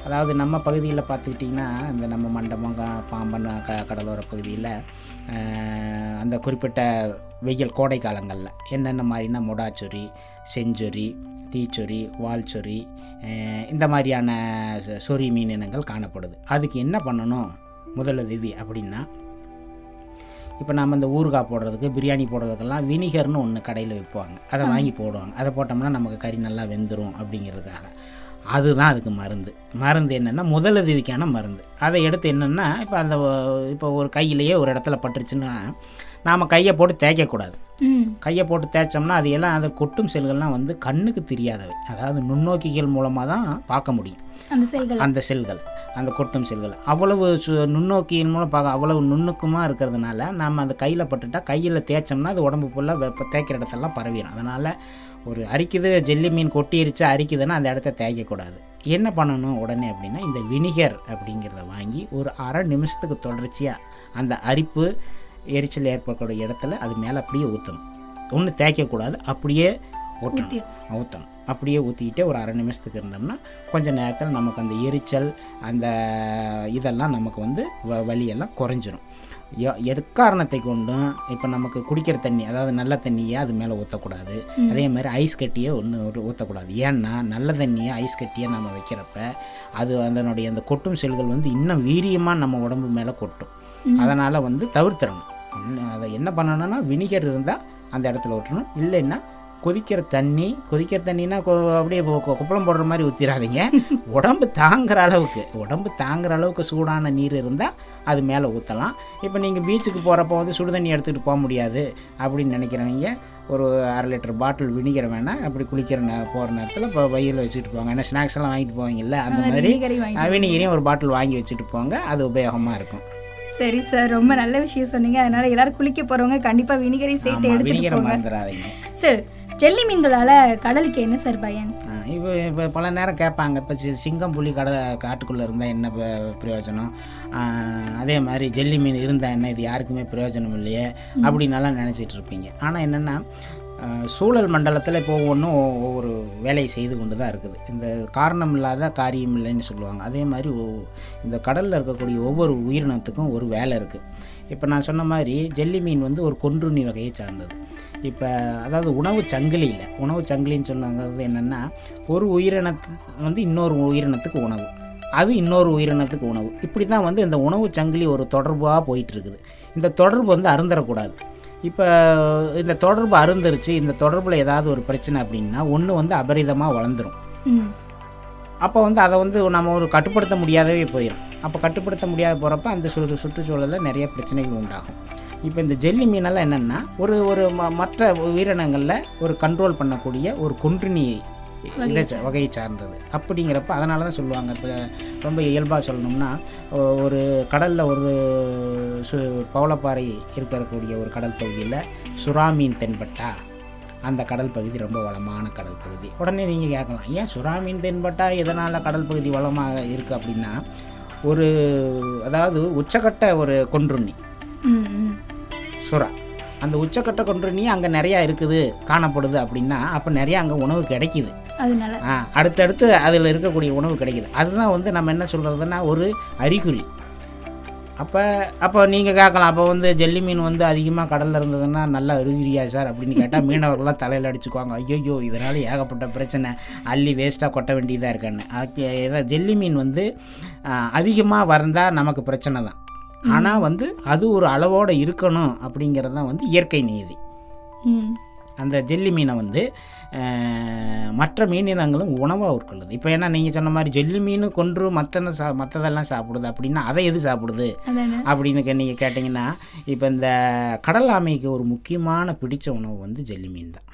S2: அதாவது நம்ம பகுதியில் பார்த்துக்கிட்டிங்கன்னா இந்த நம்ம மண்டபம் க- பாம்பன் க கடலோர பகுதியில் அந்த குறிப்பிட்ட வெயில் கோடை காலங்களில் என்னென்ன மாதிரினா முடாச்சொரி செஞ்சொரி தீச்சொரி வால்சொரி ஆஹ், இந்த மாதிரியான சொறி மீன் இனங்கள் காணப்படுது. அதுக்கு என்ன பண்ணணும் முதலுதவி அப்படின்னா இப்போ நம்ம இந்த ஊறுகாய் போடுறதுக்கு பிரியாணி போடுறதுக்கெல்லாம் வினிகர்னு ஒன்று கடையில் விற்பாங்க. அதை வாங்கி போடுவாங்க. அதை போட்டோம்னா நமக்கு கறி நல்லா வெந்துடும் அப்படிங்கிறதுக்காக. அதுதான் அதுக்கு மருந்து. மருந்து என்னென்னா முதலுதவிக்கான மருந்து. அதை எடுத்து என்னென்னா இப்போ அந்த இப்போ ஒரு கையிலேயே ஒரு இடத்துல பட்டுருச்சுன்னா நாம் கையை போட்டு தேய்க்கக்கூடாது. கையை போட்டு தேய்ச்சோம்னா அது எல்லாம் அந்த கொட்டும் செல்கள்லாம் வந்து கண்ணுக்கு தெரியாதவை. அதாவது நுண்ணோக்கிகள் மூலமாக தான் பார்க்க முடியும்.
S1: அந்த செல்கள்.
S2: அந்த செல்கள் அந்த கொட்டும் செல்கள். அவ்வளவு சு நுண்ணோக்கியின் மூலம் பார்க்க அவ்வளவு நுண்ணுக்கமாக இருக்கிறதுனால நம்ம அந்த கையில் பட்டுட்டா கையில் தேய்ச்சோம்னா அது உடம்பு ஃபுல்லாக தேய்க்கிற இடத்தெல்லாம் பரவிடும் அதனால் ஒரு அரிக்குது ஜெல்லி மீன் கொட்டிருச்சு அரிக்குதுன்னா அந்த இடத்த தேய்க்கக்கூடாது. என்ன பண்ணணும் உடனே அப்படின்னா இந்த வினிகர் அப்படிங்கிறத வாங்கி ஒரு அரை நிமிஷத்துக்கு தொடர்ச்சியாக அந்த அரிப்பு எரிச்சல் ஏற்படக்கூடிய இடத்துல அது மேலே அப்படியே ஊற்றணும். ஒன்று தேய்க்கக்கூடாது அப்படியே ஊற்றணும். ஊற்றணும். அப்படியே ஊற்றிக்கிட்டே ஒரு அரை நிமிஷத்துக்கு இருந்தோம்னா கொஞ்ச நேரத்தில் நமக்கு அந்த எரிச்சல் அந்த இதெல்லாம் நமக்கு வந்து வ வலியெல்லாம் குறைஞ்சிரும். எக்காரணத்தை கொண்டும் இப்போ நமக்கு குடிக்கிற தண்ணி அதாவது நல்ல தண்ணியை அது மேலே ஊற்றக்கூடாது. அதே மாதிரி ஐஸ் கட்டியை ஒன்று ஊற்றக்கூடாது ஏன்னா நல்ல தண்ணியை ஐஸ் கட்டியை நம்ம வைக்கிறப்ப அது அதனுடைய அந்த கொட்டும் செல்கள் வந்து இன்னும் வீரியமாக நம்ம உடம்பு மேலே கொட்டும். அதனால் வந்து தவிர்த்திடணும். அதை என்ன பண்ணணும்னா வினிகர் இருந்தால் அந்த இடத்துல ஊற்றணும். இல்லைன்னா கொதிக்கிற தண்ணி கொதிக்கிற தண்ணினா கொ- அப்படியே கொப்பளம் போடுற மாதிரி ஊற்றிடாதீங்க உடம்பு தாங்குற அளவுக்கு உடம்பு தாங்குற அளவுக்கு சூடான நீர் இருந்தால் அது மேலே ஊற்றலாம் இப்போ நீங்கள் பீச்சுக்கு போகிறப்ப வந்து சுடு தண்ணி எடுத்துகிட்டு போக முடியாது அப்படின்னு நினைக்கிறவங்க ஒரு அரை லிட்டர் பாட்டில் வினிகர் வேணால் அப்படி குளிக்கிற நே போகிற நேரத்தில் இப்போ வயிறில் வச்சுட்டு போவாங்க ஏன்னா ஸ்நாக்ஸ் எல்லாம் வாங்கிட்டு போவீங்கல்ல அந்த மாதிரி வினிகரையும் ஒரு பாட்டில் வாங்கி வச்சுட்டு போங்க. அது உபயோகமாக இருக்கும்.
S1: சரி சார் ரொம்ப நல்ல விஷயம் சொன்னீங்க. அதனால எல்லாரும் குளிக்க போறவங்க கண்டிப்பா வினிகரை சேர்த்து எடுத்துட்டு போங்க. சார் ஜெல்லி மீன்களால கடலுக்கு என்ன சார் பயன்?
S2: இப்போ இப்போ பல நேரம் கேட்பாங்க. இப்போ சி- சிங்கம் புலி கடை காட்டுக்குள்ளே இருந்தால் என்ன பிரயோஜனம்? அதே மாதிரி ஜெல்லி மீன் இருந்தால் என்ன? இது யாருக்குமே பிரயோஜனம் இல்லையே? அப்படின்னலாம் நினச்சிட்டு இருப்பீங்க. ஆனால் என்னென்னா சூழல் மண்டலத்தில் இப்போ ஒவ்வொன்றும் ஒவ்வொரு வேலையை செய்து கொண்டு தான் இருக்குது. இந்த காரணம் இல்லாத காரியம் இல்லைன்னு சொல்லுவாங்க. அதே மாதிரி இந்த கடலில் இருக்கக்கூடிய ஒவ்வொரு உயிரினத்துக்கும் ஒரு வேலை இருக்குது இப்போ நான் சொன்ன மாதிரி ஜெல்லி மீன் வந்து ஒரு கொன்றுண்ணி வகையை சார்ந்தது. இப்போ அதாவது உணவு சங்கிலியில் உணவு சங்கிலின்னு சொன்னாங்கிறது என்னென்னா ஒரு உயிரினத்து வந்து இன்னொரு உயிரினத்துக்கு உணவு. அது இன்னொரு உயிரினத்துக்கு உணவு. இப்படி தான் வந்து இந்த உணவு சங்கிலி ஒரு தொடர்பாக போயிட்டுருக்குது இந்த தொடர்பு வந்து அருந்தரக்கூடாது. இப்போ இந்த தொடர்பு அருந்துருச்சு இந்த தொடர்பில் ஏதாவது ஒரு பிரச்சனை அப்படின்னா ஒன்று வந்து அபரிதமாக வளர்ந்துரும்.
S1: ம்.
S2: அப்போ வந்து அதை வந்து நம்ம ஒரு கட்டுப்படுத்த முடியாதவே போயிடும் அப்போ கட்டுப்படுத்த முடியாத போகிறப்ப அந்த சு சுற்றுச்சூழலில் நிறைய பிரச்சனைகள் உண்டாகும். இப்போ இந்த ஜெல்லி மீனெல்லாம் என்னென்னா ஒரு ஒரு ம மற்ற உயிரினங்களில் ஒரு கண்ட்ரோல் பண்ணக்கூடிய ஒரு கொன்றினி இதை வகையை சார்ந்தது. அப்படிங்கிறப்ப அதனால தான் சொல்லுவாங்க. இப்போ ரொம்ப இயல்பாக சொல்லணும்னா ஒரு கடலில் ஒரு சு பவளப்பாறை இருக்கக்கூடிய ஒரு கடல் பகுதியில் சுறா மீன் தென்பட்டா? அந்த கடல் பகுதி ரொம்ப வளமான கடல் பகுதி. உடனே நீங்கள் கேட்கலாம் ஏன் சுறா மீன் தென்பட்டா? எதனால் கடல் பகுதி வளமாக இருக்குது அப்படின்னா ஒரு அதாவது உச்சக்கட்ட ஒரு கொன்றுண்ணி. சுறா. அந்த உச்சக்கட்ட கொன்றுண்ணி அங்கே நிறையா இருக்குது காணப்படுது அப்படின்னா அப்போ நிறையா அங்கே உணவு கிடைக்குது.
S1: அதனால.
S2: அடுத்தடுத்து அதில் இருக்கக்கூடிய உணவு கிடைக்குது. அதுதான் வந்து நம்ம என்ன சொல்கிறதுனா ஒரு அறிகுறி. அப்போ அப்போ நீங்கள் கேட்கலாம் அப்போ வந்து ஜெல்லி மீன் வந்து அதிகமாக கடலில் இருந்ததுன்னா நல்லா அறிகுறியா சார் அப்படின்னு கேட்டால் மீனவர்கள்லாம் தலையில் அடிச்சுக்குவாங்க. ஐயோ இதனால் ஏகப்பட்ட பிரச்சனை. அள்ளி வேஸ்ட்டாக கொட்ட வேண்டியதாக இருக்கான்னு. அதுக்கு ஏதாவது ஜெல்லி மீன் வந்து அதிகமாக வந்தால் நமக்கு பிரச்சனை தான். ஆனால் வந்து அது ஒரு அளவோடு இருக்கணும் அப்படிங்கிறது தான் வந்து இயற்கை நீதி. அந்த ஜெல்லி மீனை வந்து மற்ற மீனினங்களும் உணவாக உட்கொள்ளுது. இப்போ ஏன்னா நீங்கள் சொன்ன மாதிரி ஜெல்லி மீன் கொன்று மற்ற சா மற்றதெல்லாம் சாப்பிடுது அப்படின்னா அதை எது சாப்பிடுது? அப்படின்னு நீங்கள் கேட்டிங்கன்னா இப்போ இந்த கடல் ஆமைக்கு ஒரு முக்கியமான பிடிச்ச உணவு வந்து ஜெல்லி மீன் தான்.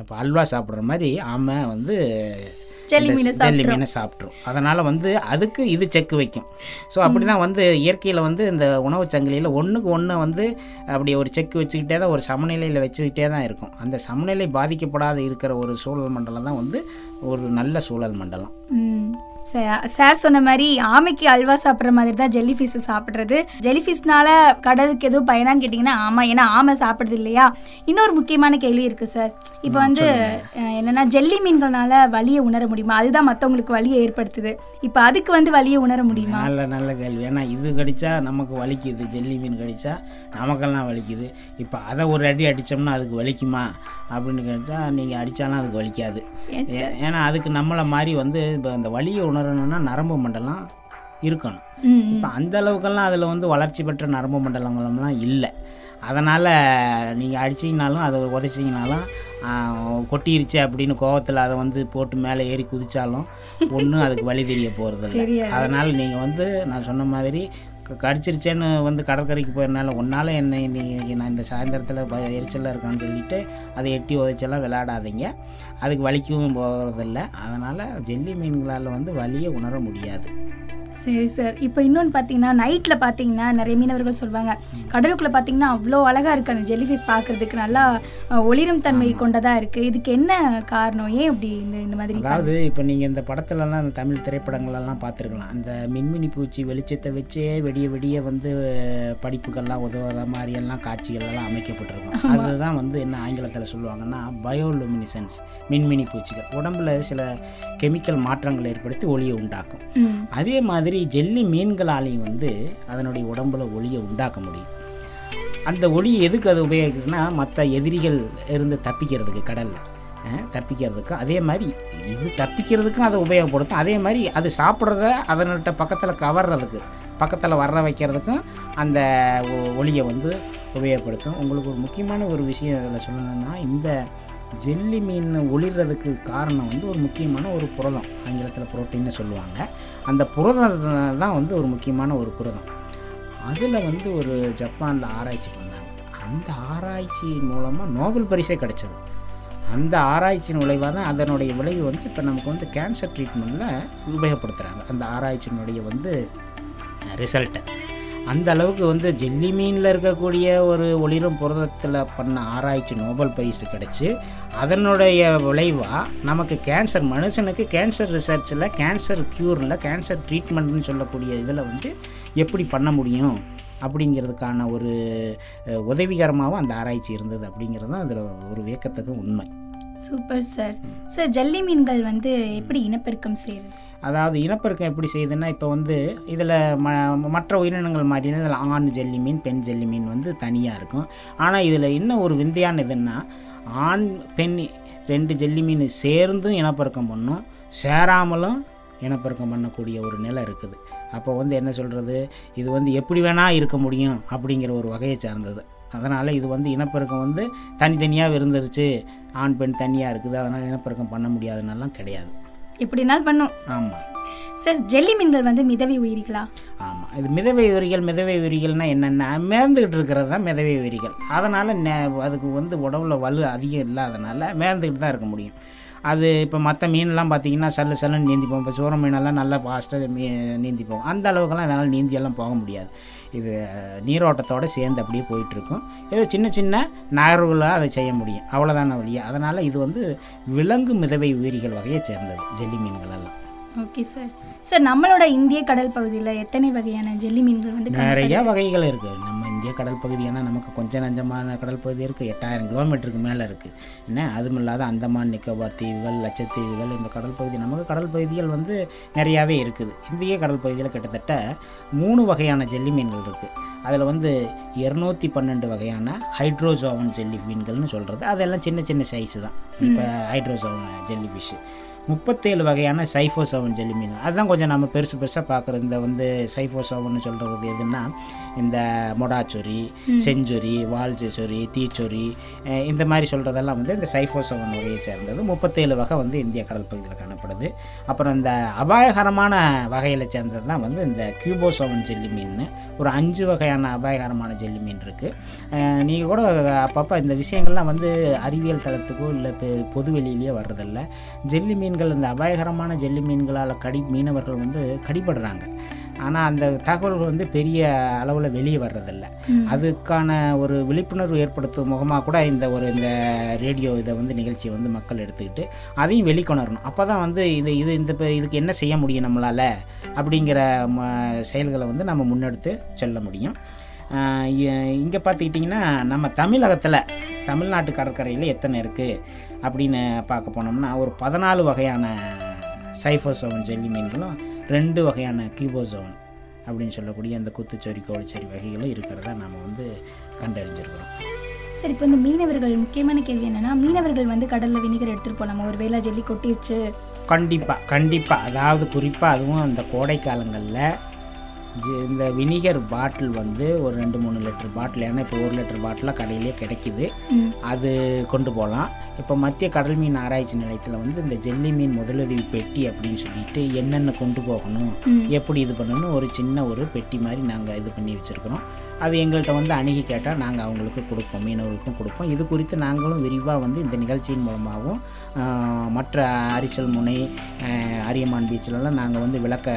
S2: இப்போ அல்வா சாப்பிட்ற மாதிரி ஆமை வந்து
S1: ஜெல்லி மீனை
S2: ஜெல்லி
S1: சாப்பிட்றோம்
S2: மீனை சாப்பிட்ரும் அதனால் வந்து அதுக்கு இது செக்கு வைக்கும். ஸோ அப்படி தான் வந்து இயற்கையில் வந்து இந்த உணவுச் சங்கிலியில் ஒன்றுக்கு ஒன்று வந்து அப்படி ஒரு செக்கு வச்சுக்கிட்டே தான் ஒரு சமநிலையில் வச்சுக்கிட்டே தான் இருக்கும். அந்த சமநிலை பாதிக்கப்படாத இருக்கிற ஒரு சூழல் மண்டலம் தான் வந்து ஒரு நல்ல சூழல் மண்டலம்.
S1: சார் சொன்ன மாதிரி ஆமைக்கு அல்வா சாப்பிட்ற மாதிரி தான் ஜெல்லி ஃபிஷ் சாப்பிட்றது. ஜெல்லி ஃபிஷ்னால கடலுக்கு எதுவும் பயனான்னு கேட்டிங்கன்னா ஆமாம் ஏன்னா ஆமை சாப்பிடுறது இல்லையா? இன்னொரு முக்கியமான கேள்வி இருக்கு சார் இப்போ வந்து என்னன்னா ஜெல்லி மீன்கள்னால வலியை உணர முடியுமா? அதுதான் மற்றவங்களுக்கு வலியை ஏற்படுத்துது. இப்போ அதுக்கு வந்து வலியை உணர முடியுமா?
S2: நல்ல நல்ல கேள்வி. ஏன்னா இது கடிச்சா நமக்கு வலிக்குது. ஜெல்லி மீன் கடிச்சா நமக்கெல்லாம் வலிக்குது. இப்போ அதை ஒரு அடி அடித்தோம்னா அதுக்கு வலிக்குமா? அப்படின்னு கேட்டால் நீங்கள் அடித்தாலும் அதுக்கு வலிக்காது. ஏன்னா அதுக்கு நம்மளை மாதிரி வந்து இப்போ அந்த வலியை உணரணும்னா நரம்பு மண்டலம் இருக்கணும். இப்போ அந்த அளவுக்கெல்லாம் அதில் வந்து வளர்ச்சி பெற்ற நரம்பு மண்டலங்கள்லாம் இல்லை. அதனால் நீங்கள் அடிச்சிங்கனாலும் அதை உதைச்சிங்கனாலும் கொட்டிருச்சு அப்படின்னு கோவத்தில் அதை வந்து போட்டு மேலே ஏறி குதிச்சாலும் ஒன்றும் அதுக்கு வழி தெரிய போகிறதில்ல
S1: தெரியாது.
S2: அதனால் நீங்கள் வந்து நான் சொன்ன மாதிரி கடிச்சிருச்சேன்னு வந்து கடற்கரைக்கு போயிருந்தால உன்னால் என்னை இன்னைக்கு நான் இந்த சாயந்தரத்தில் ப எரிச்சலாக இருக்கான்னு சொல்லிட்டு அதை எட்டி உதைச்செல்லாம் விளையாடாதீங்க. அதுக்கு வலிக்கவும் போகிறதில்ல அதனால் ஜெல்லி மீன்களால் வந்து வலியை உணர முடியாது.
S1: சரி சார். இப்போ இன்னொன்று பார்த்தீங்கன்னா நைட்டில் பார்த்தீங்கன்னா நிறைய மீனவர்கள் சொல்லுவாங்க கடலுக்குள்ளே பார்த்தீங்கன்னா அவ்வளோ அழகாக இருக்குது அந்த ஜெல்லி ஃபிஷ் பார்க்குறதுக்கு. நல்லா ஒளிரும் தன்மை கொண்டதாக இருக்குது இதுக்கு என்ன காரணம்? ஏன் இப்படி இந்த இந்த மாதிரி
S2: அதாவது இப்போ நீங்கள் இந்த படத்துலலாம் இந்த தமிழ் திரைப்படங்களெல்லாம் பார்த்துருக்கலாம். அந்த மின்மினி பூச்சி வெளிச்சத்தை வச்சே வெடிய வெடிய வந்து படிப்புகள்லாம் உதவுற மாதிரியெல்லாம் காட்சிகள்லாம் அமைக்கப்பட்டிருக்கும். அதுதான் வந்து என்ன ஆங்கிலத்தில் சொல்லுவாங்கன்னா பயோலுமினிசன்ஸ் மின்மினி பூச்சிகள். உடம்புல சில கெமிக்கல் மாற்றங்களை ஏற்படுத்தி ஒளியை உண்டாக்கும். அதே மாதிரி ஜெல்லி மீன்களாலையும் வந்து அதனுடைய உடம்புல ஒளியை உண்டாக்க முடியும். அந்த ஒளி எதுக்கு அது உபயோகிக்குதுன்னா மற்ற எதிரிகள் இருந்து தப்பிக்கிறதுக்கு கடலில். தப்பிக்கிறதுக்கு. அதே மாதிரி இது தப்பிக்கிறதுக்கும் அதை உபயோகப்படுத்தும். அதே மாதிரி அது சாப்பிட்றத அதன்கிட்ட பக்கத்தில் கவர்றதுக்கு. பக்கத்தில் வர்ற வைக்கிறதுக்கும் அந்த ஒ- ஒளியை வந்து உபயோகப்படுத்தும். உங்களுக்கு ஒரு முக்கியமான ஒரு விஷயம் இதில் சொல்லணும்னா இந்த ஜெல்லி மீன் ஒளிர்றதுக்கு காரணம் வந்து ஒரு முக்கியமான ஒரு புரதம் ஆங்கிலத்தில் புரோட்டீன்னு சொல்லுவாங்க. அந்த புரதம் தான் வந்து ஒரு முக்கியமான ஒரு புரதம். அதில் வந்து ஒரு ஜப்பானில் ஆராய்ச்சி பண்ணாங்க. அந்த ஆராய்ச்சி மூலமாக நோபல் பரிசே கிடைச்சது. அந்த ஆராய்ச்சியின் விளைவாக தான் அதனுடைய விளைவு வந்து இப்போ நமக்கு வந்து கேன்சர் ட்ரீட்மெண்ட்டில் உபயோகப்படுத்துகிறாங்க அந்த ஆராய்ச்சியினுடைய வந்து ரிசல்ட்டை அந்த அளவுக்கு வந்து ஜெல்லி மீனில் இருக்கக்கூடிய ஒரு ஒளிரும் புரதத்தில் பண்ண ஆராய்ச்சி நோபல் பரிசு கிடச்சி அதனுடைய விளைவாக நமக்கு கேன்சர் மனுஷனுக்கு கேன்சர் ரிசர்ச்சில் கேன்சர் க்யூரில் கேன்சர் ட்ரீட்மெண்ட்னு சொல்லக்கூடிய இதில் வந்து எப்படி பண்ண முடியும் அப்படிங்கிறதுக்கான ஒரு உதவிகரமாகவும் அந்த ஆராய்ச்சி இருந்தது அப்படிங்கிறது தான் அதில் ஒரு வியக்கத்தக்க உண்மை.
S1: Super sir. சார் ஜல்லி மீன்கள் வந்து எப்படி இனப்பெருக்கம் செய்கிறது
S2: அதாவது இனப்பெருக்கம் எப்படி செய்யுதுன்னா இப்போ வந்து இதில் ம மற்ற உயிரினங்கள் மாதிரினா இதில் ஆண் ஜெல்லி மீன் பெண் ஜெல்லி மீன் வந்து தனியாக இருக்கும். ஆனால் இதில் இன்னும் ஒரு விந்தையான இதுன்னா ஆண் பெண் ரெண்டு ஜெல்லி மீன் சேர்ந்தும் இனப்பெருக்கம் பண்ணும் சேராமலும் இனப்பெருக்கம் பண்ணக்கூடிய ஒரு நிலை இருக்குது. அப்போ வந்து என்ன சொல்கிறது இது வந்து எப்படி வேணால் இருக்க முடியும் அப்படிங்கிற ஒரு வகையை சார்ந்தது. அதனால் இது வந்து இனப்பெருக்கம் வந்து தனித்தனியாக இருந்துருச்சு. ஆண் பெண் தனியாக இருக்குது. அதனால் இனப்பெருக்கம் பண்ண முடியாதுன்னெல்லாம் கிடையாது.
S1: எப்படினாலும் பண்ணும்.
S2: ஆமாம்
S1: சார் ஜெல்லி மீன்கள் வந்து மிதவை உயிரிகளா?
S2: ஆமாம் இது மிதவை உயிரிகள் மிதவை உயிரிகள்னா என்னென்னா? மேர்ந்துக்கிட்டு இருக்கிறது தான் மிதவை உயிரிகள். அதனால் அதுக்கு வந்து உடம்புல வலு அதிகம் இல்லாதனால மேர்ந்துக்கிட்டு தான் இருக்க முடியும். அது இப்போ மற்ற மீன்லாம் பார்த்தீங்கன்னா சல்லு சல்லுன்னு நீந்திப்போம். இப்போ சூற மீனெல்லாம் நல்லா ஃபாஸ்ட்டாக மீ நீந்திப்போம். அந்த அளவுக்குலாம் இதனால் நீந்தியெல்லாம் போக முடியாது. இது நீரோட்டத்தோடு சேர்ந்து அப்படியே போயிட்டுருக்கும். ஏதோ சின்ன சின்ன நகர்வுகளாக அதை செய்ய முடியும். அவ்வளோதான வழியாக அதனால் இது வந்து விலங்கு மிதவை உயிரிகள் வகையை சேர்ந்தது ஜெல்லி மீன்கள் எல்லாம்.
S1: ஓகே சார் சார் நம்மளோட இந்திய கடல் பகுதியில் எத்தனை வகையான ஜெல்லி மீன்கள் வந்து?
S2: நிறைய வகைகள் இருக்குது நம்ம இந்திய கடல் பகுதியானா நமக்கு கொஞ்சம் நஞ்சமான கடல் பகுதி இருக்குது எட்டாயிரம் கிலோமீட்டருக்கு மேலே இருக்குது என்ன? அதுவும் இல்லாத அந்தமான் நிக்கோபார் தீவுகள் லட்சத்தீவுகள் இந்த கடல் பகுதி நமக்கு கடல் பகுதிகள் வந்து நிறையாவே இருக்குது. இந்திய கடல் பகுதியில் கிட்டத்தட்ட மூணு வகையான ஜெல்லி மீன்கள் இருக்குது அதில் வந்து இரநூத்தி பன்னெண்டு வகையான ஹைட்ரோசோவன் ஜெல்லி மீன்கள்னு சொல்கிறது அதெல்லாம் சின்ன சின்ன சைஸு தான். இப்போ ஹைட்ரோசோவன் ஜெல்லி ஃபிஷ்ஷு முப்பத்தேழு வகையான சைஃபோசோவன் ஜெல்லி மீன். அதுதான் கொஞ்சம் நம்ம பெருசு பெருசாக பார்க்குறது. இந்த வந்து சைஃபோசோவன் சொல்கிறது எதுன்னா இந்த மொடாச்சொரி செஞ்சொரி வால்ச்சொரி தீச்சொரி இந்த மாதிரி சொல்கிறதெல்லாம் வந்து இந்த சைஃபோசோவன் வகையை சேர்ந்தது. முப்பத்தேழு வகை வந்து இந்திய கடல் பகுதியில் காணப்படுது. அப்புறம் இந்த அபாயகரமான வகையில் சேர்ந்தது தான் வந்து இந்த கியூபோசோவன் ஜெல்லி மீன். ஒரு அஞ்சு வகையான அபாயகரமான ஜெல்லி மீன் இருக்குது நீங்கள் கூட அப்பப்போ இந்த விஷயங்கள்லாம் வந்து அறிவியல் தளத்துக்கோ இல்லை பொது வெளியிலேயோ வர்றதில்ல. ஜெல்லி மீன்கள் இந்த அபாயகரமான ஜெல்லி மீன்களால் கடி மீனவர்கள் வந்து கடிபடுறாங்க. ஆனால் அந்த தகவல்கள் வந்து பெரிய அளவில் வெளியே வர்றதில்ல. அதுக்கான ஒரு விழிப்புணர்வு ஏற்படுத்தும் முகமாக கூட இந்த ஒரு இந்த ரேடியோ இதை வந்து நிகழ்ச்சியை வந்து மக்கள் எடுத்துக்கிட்டு அதையும் வெளிக்கொணரணும். அப்போ தான் வந்து இது இது இந்த இப்ப இதுக்கு என்ன செய்ய முடியும் நம்மளால் அப்படிங்கிற செயல்களை வந்து நம்ம முன்னெடுத்து செல்ல முடியும். இங்கே பார்த்துக்கிட்டிங்கன்னா நம்ம தமிழகத்தில் தமிழ்நாட்டு கடற்கரையில் எத்தனை இருக்குது அப்படின்னு பார்க்க போனோம்னா ஒரு பதினாலு வகையான சைஃபோசோவன் ஜெல்லி மீன்களும் ரெண்டு வகையான கீபோசோவன் அப்படின்னு சொல்லக்கூடிய அந்த குத்துச்சோரி கோழிச்சோரி வகைகளும் இருக்கிறதா நம்ம வந்து கண்டறிஞ்சிருக்கிறோம்.
S1: சரி இப்போ இந்த மீனவர்கள் முக்கியமான கேள்வி என்னன்னா மீனவர்கள் வந்து கடல்ல வினிகர் எடுத்துட்டு போலாமா? ஒரு வேளை ஜெல்லி கொட்டிருச்சு.
S2: கண்டிப்பாக கண்டிப்பாக அதாவது குறிப்பாக அதுவும் அந்த கோடை காலங்களில் இந்த வினிகர் பாட்டில் வந்து ஒரு ரெண்டு மூணு லிட்டர் பாட்டில் ஏன்னா இப்போ ஒரு லிட்டர் பாட்டிலாக கடையிலே கிடைக்குது. அது கொண்டு போகலாம் இப்போ மத்திய கடல் மீன் ஆராய்ச்சி நிலையத்தில் வந்து இந்த ஜெல்லி மீன் முதலுதவி பெட்டி அப்படின்னு சொல்லிட்டு என்னென்ன கொண்டு போகணும். எப்படி இது பண்ணணும் ஒரு சின்ன ஒரு பெட்டி மாதிரி நாங்கள் இது பண்ணி வச்சுருக்கிறோம் அது எங்கள்கிட்ட வந்து அணுகி கேட்டால் நாங்கள் அவங்களுக்கு கொடுப்போம் மீனவர்களுக்கும் கொடுப்போம் இது குறித்து நாங்களும் விரிவாக வந்து இந்த நிகழ்ச்சியின் மூலமாகவும் மற்ற அரிச்சல் முனை அரியமான் பீச்சிலலாம் நாங்கள் வந்து விளக்க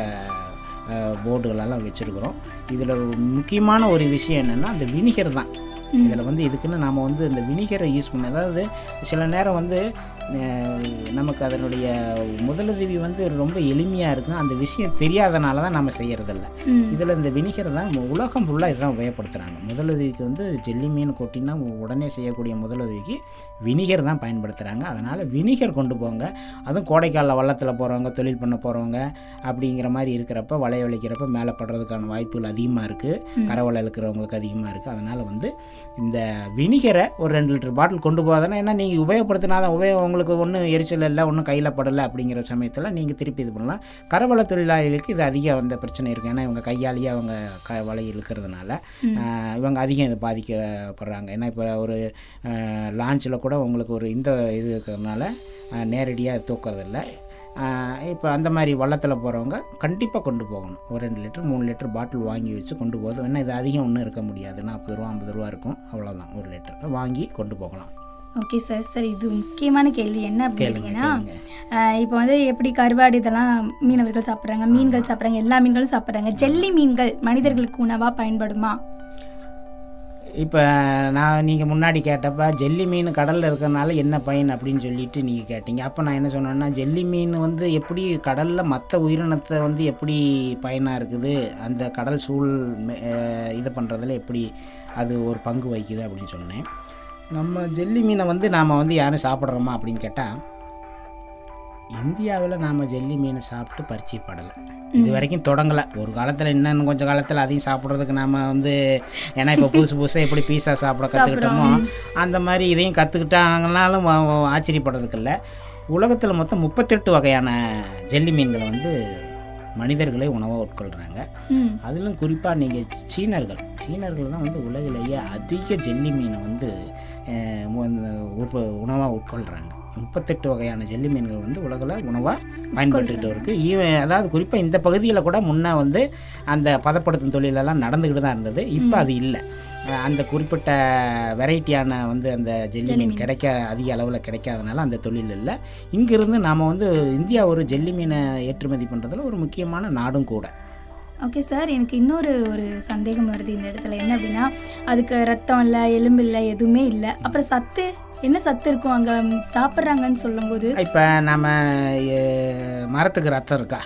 S2: போர்டுகளெல்லாம் வச்சுருக்குறோம். இதில் முக்கியமான ஒரு விஷயம் என்னென்னா அந்த வினிகர் தான். இதில் வந்து இதுக்குன்னு நாம் வந்து இந்த வினிகரை யூஸ் பண்ண அதாவது சில நேரம் வந்து நமக்கு அதனுடைய முதலுதவி வந்து ரொம்ப எளிமையாக இருக்கும் அந்த விஷயம் தெரியாதனால தான் நம்ம செய்கிறதில்ல. இதில் இந்த வினிகர் தான் உலகம் ஃபுல்லாக இதுதான் உபயோகப்படுத்துகிறாங்க முதலுதவிக்கு வந்து ஜெல்லி மீன் கொட்டினா உடனே செய்யக்கூடிய முதலுதவிக்கு வினிகர் தான் பயன்படுத்துகிறாங்க அதனால் வினிகர் கொண்டு போங்க. அதுவும் கோடைக்கால வள்ளத்தில் போகிறவங்க தொழில் பண்ண போகிறவங்க அப்படிங்கிற மாதிரி இருக்கிறப்ப வளைய வலிக்கிறப்ப மேலே படுறதுக்கான வாய்ப்புகள் அதிகமாக இருக்குது கரவலை இழுக்கிறவங்களுக்கு அதிகமாக இருக்குது அதனால் வந்து இந்த வினிகரை ஒரு ரெண்டு லிட்டர் பாட்டில் கொண்டு போகாதானே ஏன்னா நீங்கள் உபயோகப்படுத்தினா உபயோகம் உங்களுக்கு ஒன்றும் எரிச்சல் இல்லை ஒன்றும் கையில் படலை அப்படிங்கிற சமயத்தில் நீங்கள் திருப்பி இது பண்ணலாம். கரவலை தொழிலாளிகளுக்கு இது அதிகம் அந்த பிரச்சனை இருக்குது ஏன்னா இவங்க கையாலேயே அவங்க க வலை இழுக்கிறதுனால இவங்க அதிகம் இது பாதிக்கப்படுறாங்க. ஏன்னா இப்போ ஒரு லான்ச்சில் கூட உங்களுக்கு ஒரு இந்த இது இருக்கிறதுனால நேரடியாக தூக்கிறதில்ல. இப்போ அந்த மாதிரி வள்ளத்தில் போகிறவங்க கண்டிப்பாக கொண்டு போகணும். ஒரு ரெண்டு லிட்டர் மூணு லிட்டர் பாட்டில் வாங்கி வச்சு கொண்டு போகுது ஏன்னா இது அதிகம் ஒன்றும் இருக்க முடியாது. நாற்பது ரூபா ஐம்பது ரூபா இருக்கும். அவ்வளோதான் ஒரு லிட்டர் வாங்கி கொண்டு போகலாம்.
S1: ஓகே சார் சரி இது முக்கியமான கேள்வி. என்ன அப்படின்னு
S2: கேளுங்க
S1: கேட்டிங்கன்னா
S2: கேளுங்க.
S1: இப்போ வந்து எப்படி கருவாடு இதெல்லாம் மீனவர்கள் சாப்பிட்றாங்க மீன்கள் சாப்பிட்றாங்க எல்லா மீன்களும் சாப்பிட்றாங்க. ஜெல்லி மீன்கள் மனிதர்களுக்கு உணவாக பயன்படுமா?
S2: இப்போ நான் நீங்கள் முன்னாடி கேட்டப்ப ஜெல்லி மீன் கடலில் இருக்கிறனால என்ன பயன் அப்படின்னு சொல்லிட்டு நீங்கள் கேட்டீங்க. அப்போ நான் என்ன சொன்னேன்னா ஜெல்லி மீன் வந்து எப்படி கடலில் மற்ற உயிரினத்தை வந்து எப்படி பயனாக இருக்குது? அந்த கடல் சூழ் இது பண்ணுறதுல எப்படி அது ஒரு பங்கு வகிக்குது அப்படின்னு சொன்னேன். நம்ம ஜெல்லி மீனை வந்து நாம் வந்து யாரும் சாப்பிட்றோமா அப்படின்னு கேட்டால் இந்தியாவில் நாம் ஜெல்லி மீனை சாப்பிட்டு பரிச்சயப்படலை இது வரைக்கும் தொடங்கலை. ஒரு காலத்தில் இன்னும் கொஞ்சம் காலத்தில் அதையும் சாப்பிட்றதுக்கு நாம் வந்து ஏன்னா இப்போ புதுசு புதுசாக எப்படி பீஸா சாப்பிட கற்றுக்கிட்டோமோ அந்த மாதிரி இதையும் கற்றுக்கிட்டாங்கனாலும் ஆச்சரியப்படுறதுக்கு இல்லை உலகத்தில் மொத்தம் முப்பத்தெட்டு வகையான ஜெல்லி மீன்களை வந்து மனிதர்களே உணவாக உட்கொள்கிறாங்க அதிலும் குறிப்பாக நீங்கள் சீனர்கள். சீனர்கள் தான் வந்து உலகிலேயே அதிக ஜெல்லி மீனை வந்து உற்ப உணவாக உட்கொள்கிறாங்க முப்பத்தெட்டு வகையான ஜெல்லி மீன்கள் வந்து உலகில் உணவாக பயன்பட்டுட்டு இருக்கு ஈவன் அதாவது குறிப்பாக இந்த பகுதியில் கூட முன்னே வந்து அந்த பதப்படுத்தும் தொழிலெல்லாம் நடந்துக்கிட்டு தான் இருந்தது. இப்போ அது இல்லை. அந்த குறிப்பிட்ட வெரைட்டியான வந்து அந்த ஜெல்லி மீன் கிடைக்க அதிக அளவில் கிடைக்காதனால அந்த தொழில் இல்லை. இங்கிருந்து நாம் வந்து இந்தியா ஒரு ஜெல்லி மீனை ஏற்றுமதி பண்ணுறதுல ஒரு முக்கியமான நாடும் கூட.
S1: ஓகே சார் எனக்கு இன்னொரு ஒரு சந்தேகம் வருது இந்த இடத்துல. என்ன அப்படின்னா அதுக்கு ரத்தம் இல்லை எலும்பு இல்லை எதுவுமே இல்லை. அப்புறம் சத்து என்ன சத்து இருக்கும் அங்கே? சாப்பிட்றாங்கன்னு சொல்லும்போது?
S2: இப்போ நம்ம மரத்துக்கு ரத்தம் இருக்கா?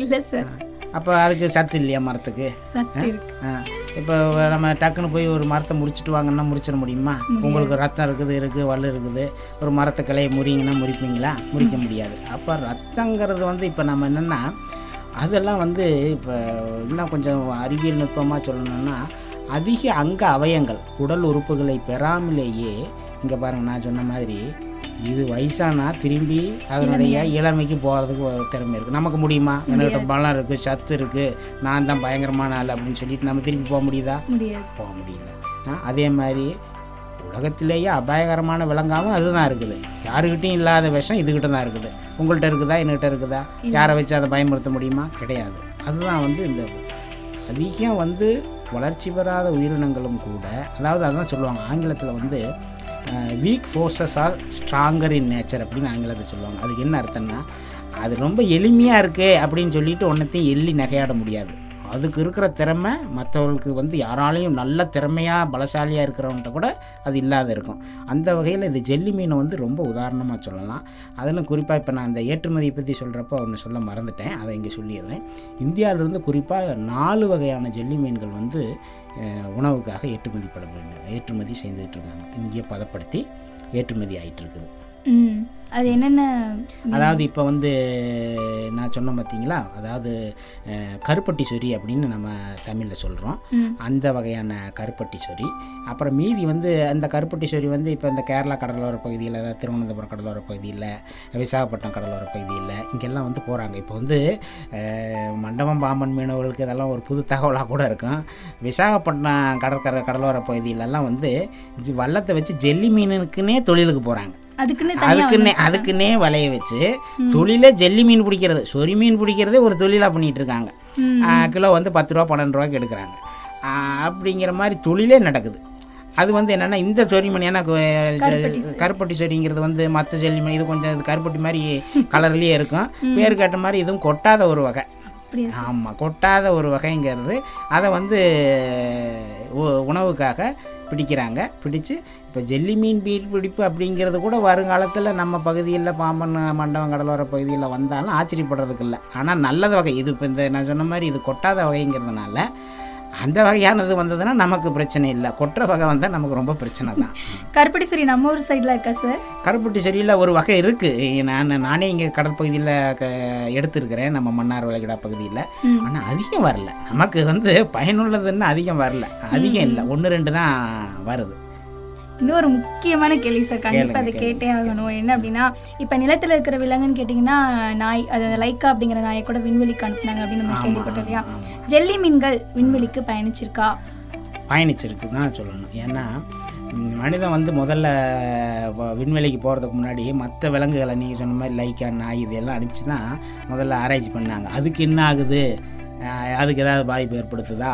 S1: இல்லை சார்
S2: அப்போ அதுக்கு சத்து இல்லையா மரத்துக்கு?
S1: சத்து
S2: இப்போ நம்ம டக்குன்னு போய் ஒரு மரத்தை முடிச்சிட்டு வாங்கன்னா முடிச்சிட முடியுமா? உங்களுக்கு ரத்தம் இருக்குது இருக்குது வலு இருக்குது. ஒரு மரத்தை கிளையை முறிங்கன்னா முறிப்பீங்களா? முறிக்க முடியாது. அப்போ ரத்தங்கிறது வந்து இப்போ நம்ம என்னென்னா அதெல்லாம் வந்து இப்போ இன்னும் கொஞ்சம் அறிவியல் நுட்பமாக சொல்லணும்னா அதிக அங்க அவயங்கள் உடல் உறுப்புகளை பெறாமலேயே இங்கே பாருங்க நான் சொன்ன மாதிரி இது வயசானா திரும்பி அதனுடைய இளமைக்கு போகிறதுக்கு திறமை இருக்குது நமக்கு முடியுமா? என்கிட்ட பலம் இருக்குது சத்து இருக்குது நான் தான் பயங்கரமான ஆள் அப்படின்னு சொல்லிட்டு நம்ம திருப்பி போக முடியுதா? போக முடியல. அதே மாதிரி உலகத்திலேயே அபாயகரமான விலங்காவும் அதுதான் இருக்குது. யாருக்கிட்டையும் இல்லாத விஷம் இதுகிட்ட தான் இருக்குது. உங்கள்கிட்ட இருக்குதா? என்கிட்ட இருக்குதா? யாரை வச்சு அதை பயன்படுத்த முடியுமா? கிடையாது. அதுதான் வந்து இந்த அதிகம் வந்து வளர்ச்சி பெறாத உயிரினங்களும் கூட அதாவது அதான் சொல்லுவாங்க ஆங்கிலத்தில் வந்து weak forces are stronger in nature அப்படின்னு ஆங்கிலத்தில் சொல்லுவாங்க. அதுக்கு என்ன அர்த்தம்னா அது ரொம்ப எளிமையாக இருக்கே அப்படின்னு சொல்லிட்டு ஒன்றத்தையும் எள்ளி நகையாட முடியாது. அதுக்கு இருக்கிற திறமை மற்றவர்களுக்கு வந்து யாராலையும் நல்ல திறமையாக பலசாலியாக இருக்கிறவன்ட்ட கூட அது இல்லாத இருக்கும். அந்த வகையில் இந்த ஜெல்லி மீனை வந்து ரொம்ப உதாரணமாக சொல்லலாம். அதிலும் குறிப்பாக இப்போ நான் அந்த ஏற்றுமதியை பற்றி சொல்கிறப்ப ஒன்று சொல்ல மறந்துட்டேன். அதை இங்கே சொல்லிடுறேன். இந்தியாவிலிருந்து குறிப்பாக நாலு வகையான ஜெல்லி மீன்கள் வந்து உணவுக்காக ஏற்றுமதி பட ஏற்றுமதி செய்துகிட்டு இருக்காங்க. இங்கே பதப்படுத்தி ஏற்றுமதி ஆகிட்டு இருக்குது.
S1: அது என்னென்ன
S2: அதாவது இப்போ வந்து நான் சொன்னேன் பார்த்தீங்களா அதாவது கருப்பட்டி சொறி அப்படின்னு நம்ம தமிழில் சொல்கிறோம். அந்த வகையான கருப்பட்டி சொறி. அப்புறம் மீதி வந்து அந்த கருப்பட்டி சொறி வந்து இப்போ இந்த கேரளா கடலோர பகுதியில் அதாவது திருவனந்தபுரம் கடலோர பகுதியில் விசாகப்பட்டினம் கடலோர பகுதியில் இங்கெல்லாம் வந்து போகிறாங்க இப்போ வந்து மண்டபம் பாம்பன் மீனவர்களுக்கு இதெல்லாம் ஒரு புது தகவலாக கூட இருக்கும். விசாகப்பட்டினம் கடற்கரை கடலோர பகுதியிலலாம் வந்து வள்ளத்தை வச்சு ஜெல்லி மீனுக்குன்னே தொழிலுக்கு போகிறாங்க
S1: அதுக்குன்னு
S2: அதுக்குன்னே வலைய வச்சு தொழிலே ஜெல்லி மீன் பிடிக்கிறது. சொறி மீன் பிடிக்கிறதே ஒரு தொழிலாக பண்ணிட்டு இருக்காங்க கிலோ வந்து பத்து ரூபா பன்னெண்டு ரூபாய்க்கு எடுக்கிறாங்க. அப்படிங்கிற மாதிரி தொழிலே நடக்குது. அது வந்து என்னென்னா இந்த சொறி மணி ஏன்னா கருப்பட்டி சொறிங்கிறது வந்து மற்ற ஜெல்லி மணி இது கொஞ்சம் கருப்பட்டி மாதிரி கலர்லேயே இருக்கும். பேர் கேட்ட மாதிரி இதுவும் கொட்டாத ஒரு வகை. ஆமாம் கொட்டாத ஒரு வகைங்கிறது. அதை வந்து உணவுக்காக பிடிக்கிறாங்க. பிடிச்சு இப்போ ஜெல்லி மீன் மீன் பிடிப்பு அப்படிங்கிறது கூட வருங்காலத்தில் நம்ம பகுதியில் பாம்பன் மண்டபம் கடலோர பகுதியில் வந்தாலும் ஆச்சரியப்படுறதுக்கு இல்லை ஆனால் நல்லது வகை. இது இப்போ இந்த நான் சொன்ன மாதிரி இது கொட்டாத வகைங்கிறதுனால அந்த வகையானது வந்ததுன்னா நமக்கு பிரச்சனை இல்லை. கொட்டுற வகை வந்தால் நமக்கு ரொம்ப பிரச்சனை தான்.
S1: கருப்பட்டி சரி நம்ம ஊர் சைடில் இருக்கா சார்
S2: கருப்பட்டி செடியில் ஒரு வகை இருக்குது நான் நானே இங்கே கடற்பகுதியில் க எடுத்திருக்கிறேன். நம்ம மன்னார் வளைகுடா பகுதியில். ஆனால் அதிகம் வரல. நமக்கு வந்து பயனுள்ளதுன்னு அதிகம் வரல. அதிகம் இல்லை. ஒன்று ரெண்டு தான் வருது.
S1: இன்னொரு முக்கியமான கேள்வி சார் கண்டிப்பாக அதை கேட்டே ஆகணும். என்ன அப்படின்னா இப்போ நிலத்தில் இருக்கிற விலங்குன்னு கேட்டிங்கன்னா நாய் அது லைக்கா அப்படிங்கிற நாயை கூட விண்வெளிக்கு அனுப்புனாங்க அப்படின்னு நம்ம கேள்விப்பட்டோம் இல்லையா? ஜெல்லி மீன்கள் விண்வெளிக்கு பயணிச்சிருக்கா?
S2: பயணிச்சிருக்கு தான் சொல்லணும். ஏன்னா மனிதன் வந்து முதல்ல விண்வெளிக்கு போகிறதுக்கு முன்னாடி மற்ற விலங்குகளை நீங்கள் சொன்ன மாதிரி லைக்கா நாய் இதெல்லாம் அனுப்பிச்சு தான் முதல்ல ஆராய்ச்சி பண்ணாங்க. அதுக்கு என்ன ஆகுது? அதுக்கு ஏதாவது பாதிப்பு ஏற்படுத்துதா?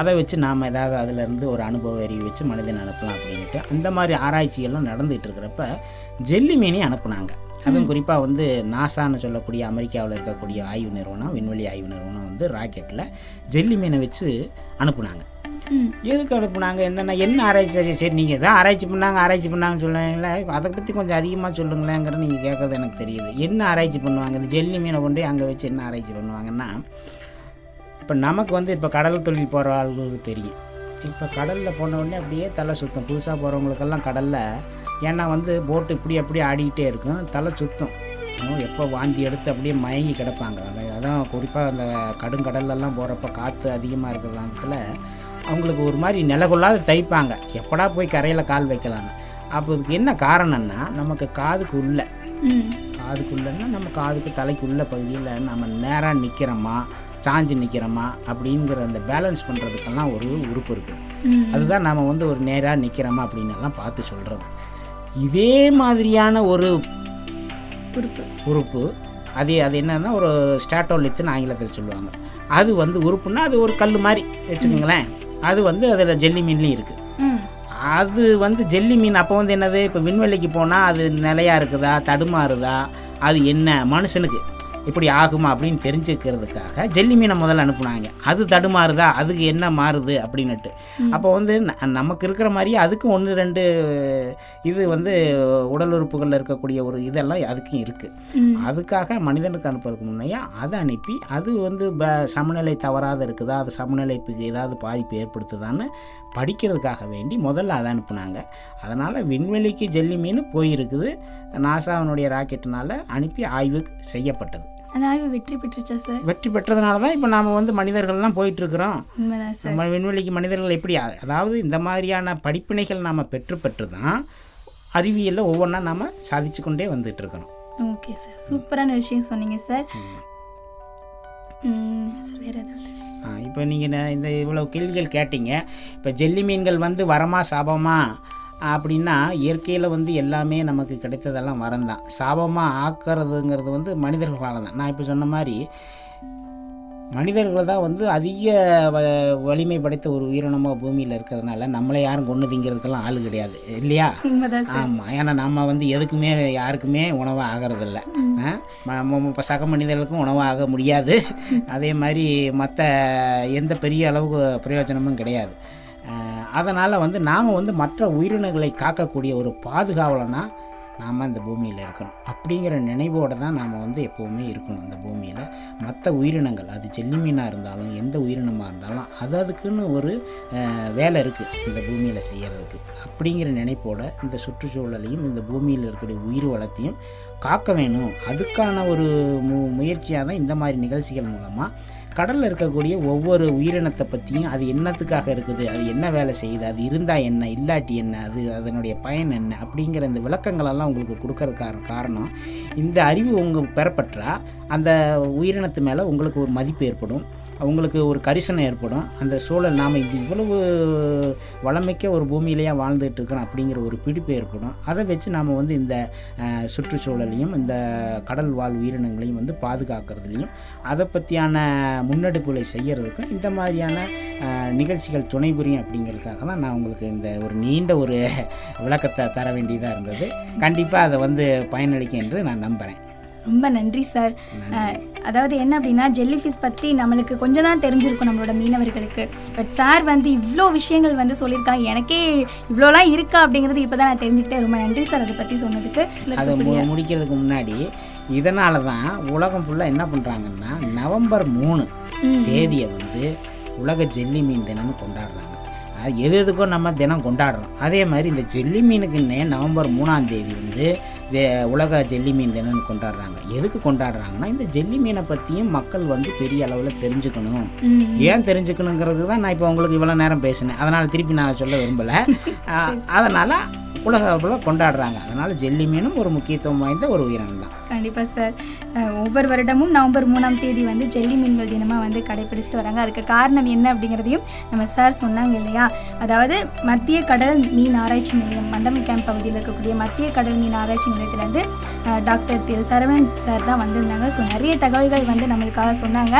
S2: அதை வச்சு நாம் ஏதாவது அதிலேருந்து ஒரு அனுபவ அறிவு வச்சு மனிதன் அனுப்பலாம் அப்படின்ட்டு அந்த மாதிரி ஆராய்ச்சிகள்லாம் நடந்துகிட்டு இருக்கிறப்ப ஜெல்லி மீனையும் அனுப்புனாங்க. அதுவும் குறிப்பாக வந்து நாசான்னு சொல்லக்கூடிய அமெரிக்காவில் இருக்கக்கூடிய ஆய்வு நிறுவனம் விண்வெளி ஆய்வு நிறுவனம் வந்து ராக்கெட்டில் ஜெல்லி மீனை வச்சு அனுப்புனாங்க. எதுக்கு அனுப்புனாங்க? என்னென்ன என்ன ஆராய்ச்சி? சரி நீங்கள் தான் ஆராய்ச்சி பண்ணாங்க ஆராய்ச்சி பண்ணாங்கன்னு சொல்லுவீங்களே? அதை பற்றி கொஞ்சம் அதிகமாக சொல்லுங்களேங்கிற நீங்கள் கேட்கறது எனக்கு தெரியுது. என்ன ஆராய்ச்சி பண்ணுவாங்க? இந்த ஜெல்லி மீனை கொண்டு அங்கே வச்சு என்ன ஆராய்ச்சி பண்ணுவாங்கன்னா இப்போ நமக்கு வந்து இப்போ கடல் தொழில் போகிற ஆளுங்களுக்கு தெரியும். இப்போ கடலில் போன உடனே அப்படியே தலை சுத்தம். புதுசாக போகிறவங்களுக்கெல்லாம் கடலில் ஏன்னா வந்து போட்டு இப்படி அப்படியே ஆடிக்கிட்டே இருக்கும். தலை சுத்தம். எப்போ வாந்தி எடுத்து அப்படியே மயங்கி கிடப்பாங்க. அது- அதான் குறிப்பாக அந்த கடுங்கடல்லலாம் போகிறப்ப காற்று அதிகமாக இருக்கிற நேரத்தில் அவங்களுக்கு ஒரு மாதிரி நிலகொள்ளாத தைப்பாங்க. எப்படா போய் கரையில் கால் வைக்கலான்னு அப்போ இதுக்கு என்ன காரணம்னா நமக்கு காதுக்கு உள்ள. காதுக்குள்ளன்னா நம்ம காதுக்கு தலைக்குள்ள பகுதியில் நம்ம நேராக நிற்கிறோமா சாஞ்சு நிற்கிறோமா அப்படிங்கிற அந்த பேலன்ஸ் பண்ணுறதுக்கெல்லாம் ஒரு உறுப்பு இருக்குது. அதுதான் நம்ம வந்து ஒரு நேராக நிற்கிறோமா அப்படின்னு எல்லாம் பார்த்து சொல்கிறது இதே மாதிரியான ஒரு
S1: உறுப்பு.
S2: உறுப்பு அது அது என்னன்னா ஒரு ஸ்டாட்டோலித்துன்னு ஆங்கிலத்தில் சொல்லுவாங்க. அது வந்து உறுப்புன்னா அது ஒரு கல் மாதிரி வச்சுக்கோங்களேன். அது வந்து அதில் ஜெல்லி மீன்லேயும் இருக்குது அது வந்து ஜெல்லி மீன் அப்போ வந்து என்னது? இப்போ விண்வெளிக்கு போனால் அது நிலையா இருக்குதா? தடுமாறுதா? அது என்ன? மனுஷனுக்கு. இப்படி ஆகுமா அப்படின்னு தெரிஞ்சுக்கிறதுக்காக ஜெல்லி மீனை முதல்ல அனுப்புனாங்க. அது தடுமாறுதா? அதுக்கு என்ன மாறுது அப்படின்னுட்டு. அப்போ வந்து ந- நமக்கு இருக்கிற மாதிரியே அதுக்கும் ஒன்று ரெண்டு இது வந்து உடல் உறுப்புகளில் இருக்கக்கூடிய ஒரு இதெல்லாம் அதுக்கும் இருக்குது அதுக்காக மனிதனுக்கு அனுப்புறதுக்கு முன்னையே அதை அனுப்பி அது வந்து ப- சமநிலை தவறாத இருக்குதா? அது சமநிலைப்புக்கு ஏதாவது பாதிப்பு ஏற்படுத்துதான்னு படிக்கிறதுக்காக வேண்டி முதல்ல அதை அனுப்புனாங்க. அதனால் விண்வெளிக்கு ஜெல்லி மீன் போயிருக்குது. நாசாவினுடைய ராக்கெட்டினால் அனுப்பி ஆய்வு செய்யப்பட்டது.
S1: அந்த ஆய்வு வெற்றி பெற்றுச்சா சார்?
S2: வெற்றி பெற்றதுனால தான் இப்போ நாம் வந்து மனிதர்கள்லாம் போயிட்டுருக்குறோம். நம்ம விண்வெளிக்கு மனிதர்கள் எப்படி அதாவது இந்த மாதிரியான படிப்பினைகள் நாம் பெற்று பெற்று தான் அறிவியலில் ஒவ்வொன்றா நாம் சாதிச்சு கொண்டே வந்துட்டு இருக்கிறோம்
S1: ஓகே சார். சூப்பரான விஷயம் சொன்னீங்க சார். சார் வேறு ஏதாவது
S2: இப்போ நீங்கள் இந்த இவ்வளோ கேள்விகள் கேட்டீங்க. இப்போ ஜெல்லி மீன்கள் வந்து வரமா சாபமா? அப்படின்னா இயற்கையில் வந்து எல்லாமே நமக்கு கிடைத்ததெல்லாம் வரம் தான் சாபமாக ஆக்கிறதுங்கிறது வந்து மனிதர்களால் தான் நான் இப்போ சொன்ன மாதிரி மனிதர்கள் தான் வந்து அதிக வ வலிமை படைத்த ஒரு உயிரினமாக பூமியில் இருக்கிறதுனால நம்மளை யாரும் கொண்டு திங்கிறதுக்கெல்லாம் ஆள் கிடையாது. இல்லையா? ஆமாம் ஏன்னா நம்ம வந்து எதுக்குமே யாருக்குமே உணவாக ஆகிறதில்ல. இப்போ சக மனிதர்களுக்கும் உணவாக முடியாது. அதே மாதிரி மற்ற எந்த பெரிய அளவுக்கு பிரயோஜனமும் கிடையாது. அதனால் வந்து நாம் வந்து மற்ற உயிரினங்களை காக்கக்கூடிய ஒரு பாதுகாவலனாக நாம் இந்த பூமியில் இருக்கணும். அப்படிங்கிற நினைவோடு தான் நாம் வந்து எப்போவுமே இருக்கணும் இந்த பூமியில். மற்ற உயிரினங்கள் அது ஜெல்லி மீனாக இருந்தாலும் எந்த உயிரினமாக இருந்தாலும் அது அதுக்குன்னு ஒரு வேலை இருக்குது இந்த பூமியில் செய்கிறதுக்கு அப்படிங்கிற நினைப்போட இந்த சுற்றுச்சூழலையும் இந்த பூமியில் இருக்கக்கூடிய உயிர் வளத்தையும் காக்க வேணும். அதுக்கான ஒரு மு முயற்சியாக தான் இந்த மாதிரி நிகழ்ச்சிகள் மூலமாக கடலில் இருக்கக்கூடிய ஒவ்வொரு உயிரினத்தை பற்றியும் அது என்னத்துக்காக இருக்குது? அது என்ன வேலை செய்யுது? அது இருந்தால் என்ன? இல்லாட்டி என்ன? அது அதனுடைய பயன் என்ன? அப்படிங்கிற இந்த விளக்கங்களெல்லாம் உங்களுக்கு கொடுக்கறதுக்கான காரணம். இந்த அறிவு உங்கள் பெறப்பட்டால் அந்த உயிரினத்து மேலே உங்களுக்கு ஒரு மதிப்பு ஏற்படும். அவங்களுக்கு ஒரு கரிசனம் ஏற்படும். அந்த சூழல் நாம் இவ்வளவு வளமிக்க ஒரு பூமியிலேயே வாழ்ந்துட்டு இருக்கிறோம் அப்படிங்கிற ஒரு பிடிப்பு ஏற்படும். அதை வச்சு நாம் வந்து இந்த சுற்றுச்சூழலையும் இந்த கடல் வாழ் உயிரினங்களையும் வந்து பாதுகாக்கிறதுலையும் அதை பற்றியான முன்னெடுப்புகளை செய்கிறதுக்கும் இந்த மாதிரியான நிகழ்ச்சிகள் துணை புரியும் அப்படிங்கிறதுக்காக தான் நான் உங்களுக்கு இந்த ஒரு நீண்ட ஒரு விளக்கத்தை தர வேண்டியதாக இருந்தது. கண்டிப்பாக அதை வந்து பயனளிக்கும் என்று நான் நம்புகிறேன்
S1: ரொம்ப நன்றி சார். அதாவது என்ன அப்படின்னா ஜெல்லி ஃபிஷ் பற்றி நம்மளுக்கு கொஞ்சம் தான் தெரிஞ்சிருக்கும் நம்மளோட மீனவர்களுக்கு. பட் சார் வந்து இவ்வளோ விஷயங்கள் வந்து சொல்லியிருக்காங்க. எனக்கே இவ்வளோலாம் இருக்கா அப்படிங்கிறது இப்போ தான் நான் தெரிஞ்சுக்கிட்டேன். ரொம்ப நன்றி சார் அதை பற்றி சொன்னதுக்கு.
S2: அதை முடிக்கிறதுக்கு முன்னாடி இதனால தான் உலகம் ஃபுல்லாக என்ன பண்ணுறாங்கன்னா நவம்பர் மூணு. தேதியை வந்து உலக ஜெல்லி மீன் தினம்னு கொண்டாடுறாங்க. அது எது எதுக்கோ நம்ம தினம் கொண்டாடுறோம். அதே மாதிரி இந்த ஜெல்லி மீனுக்குன்னே நவம்பர் மூணாம் தேதி வந்து ஜெ உலக ஜெல்லி மீன் தினம்னு கொண்டாடுறாங்க. எதுக்கு கொண்டாடுறாங்கன்னா இந்த ஜெல்லி மீனை பற்றியும் மக்கள் வந்து பெரிய அளவில் தெரிஞ்சுக்கணும். ஏன் தெரிஞ்சுக்கணுங்கிறது தான் நான் இப்போ உங்களுக்கு இவ்வளோ நேரம் பேசினேன். அதனால் திருப்பி நான் சொல்ல விரும்பலை. அதனால் உலக அளவில் கொண்டாடுறாங்க. அதனால் ஜெல்லி மீனும் ஒரு முக்கியத்துவம் வாய்ந்த ஒரு உயிரினம் தான்.
S1: கண்டிப்பாக சார். ஒவ்வொரு வருடமும் நவம்பர் மூணாம் தேதி வந்து ஜெல்லி மீன்கள் தினமாக வந்து கடைபிடிச்சிட்டு வராங்க. அதுக்கு காரணம் என்ன அப்படிங்கிறதையும் நம்ம சார் சொன்னாங்க இல்லையா? அதாவது மத்திய கடல் மீன் ஆராய்ச்சி நிலையம் மண்டபம் கேம்ப் பகுதியில் இருக்கக்கூடிய மத்திய கடல் மீன் ஆராய்ச்சி நிலையத்திலேருந்து டாக்டர் திரு சரவணன் சார் தான் வந்திருந்தாங்க. ஸோ நிறைய தகவல்கள் வந்து நம்மளுக்காக சொன்னாங்க.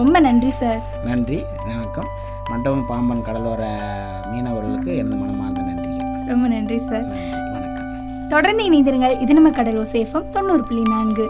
S1: ரொம்ப நன்றி சார்.
S2: நன்றி வணக்கம். மண்டபம் பாம்பன் கடலோர மீனவர்களுக்கு எனது மனமார்ந்த நன்றிகள்.
S1: ரொம்ப நன்றி சார்.
S2: நன்றி
S1: தொடர்ந்து இணைந்திருங்கள். இது நம்ம கடலோ சேஃபம் தொண்ணூறு புள்ளி நான்கு.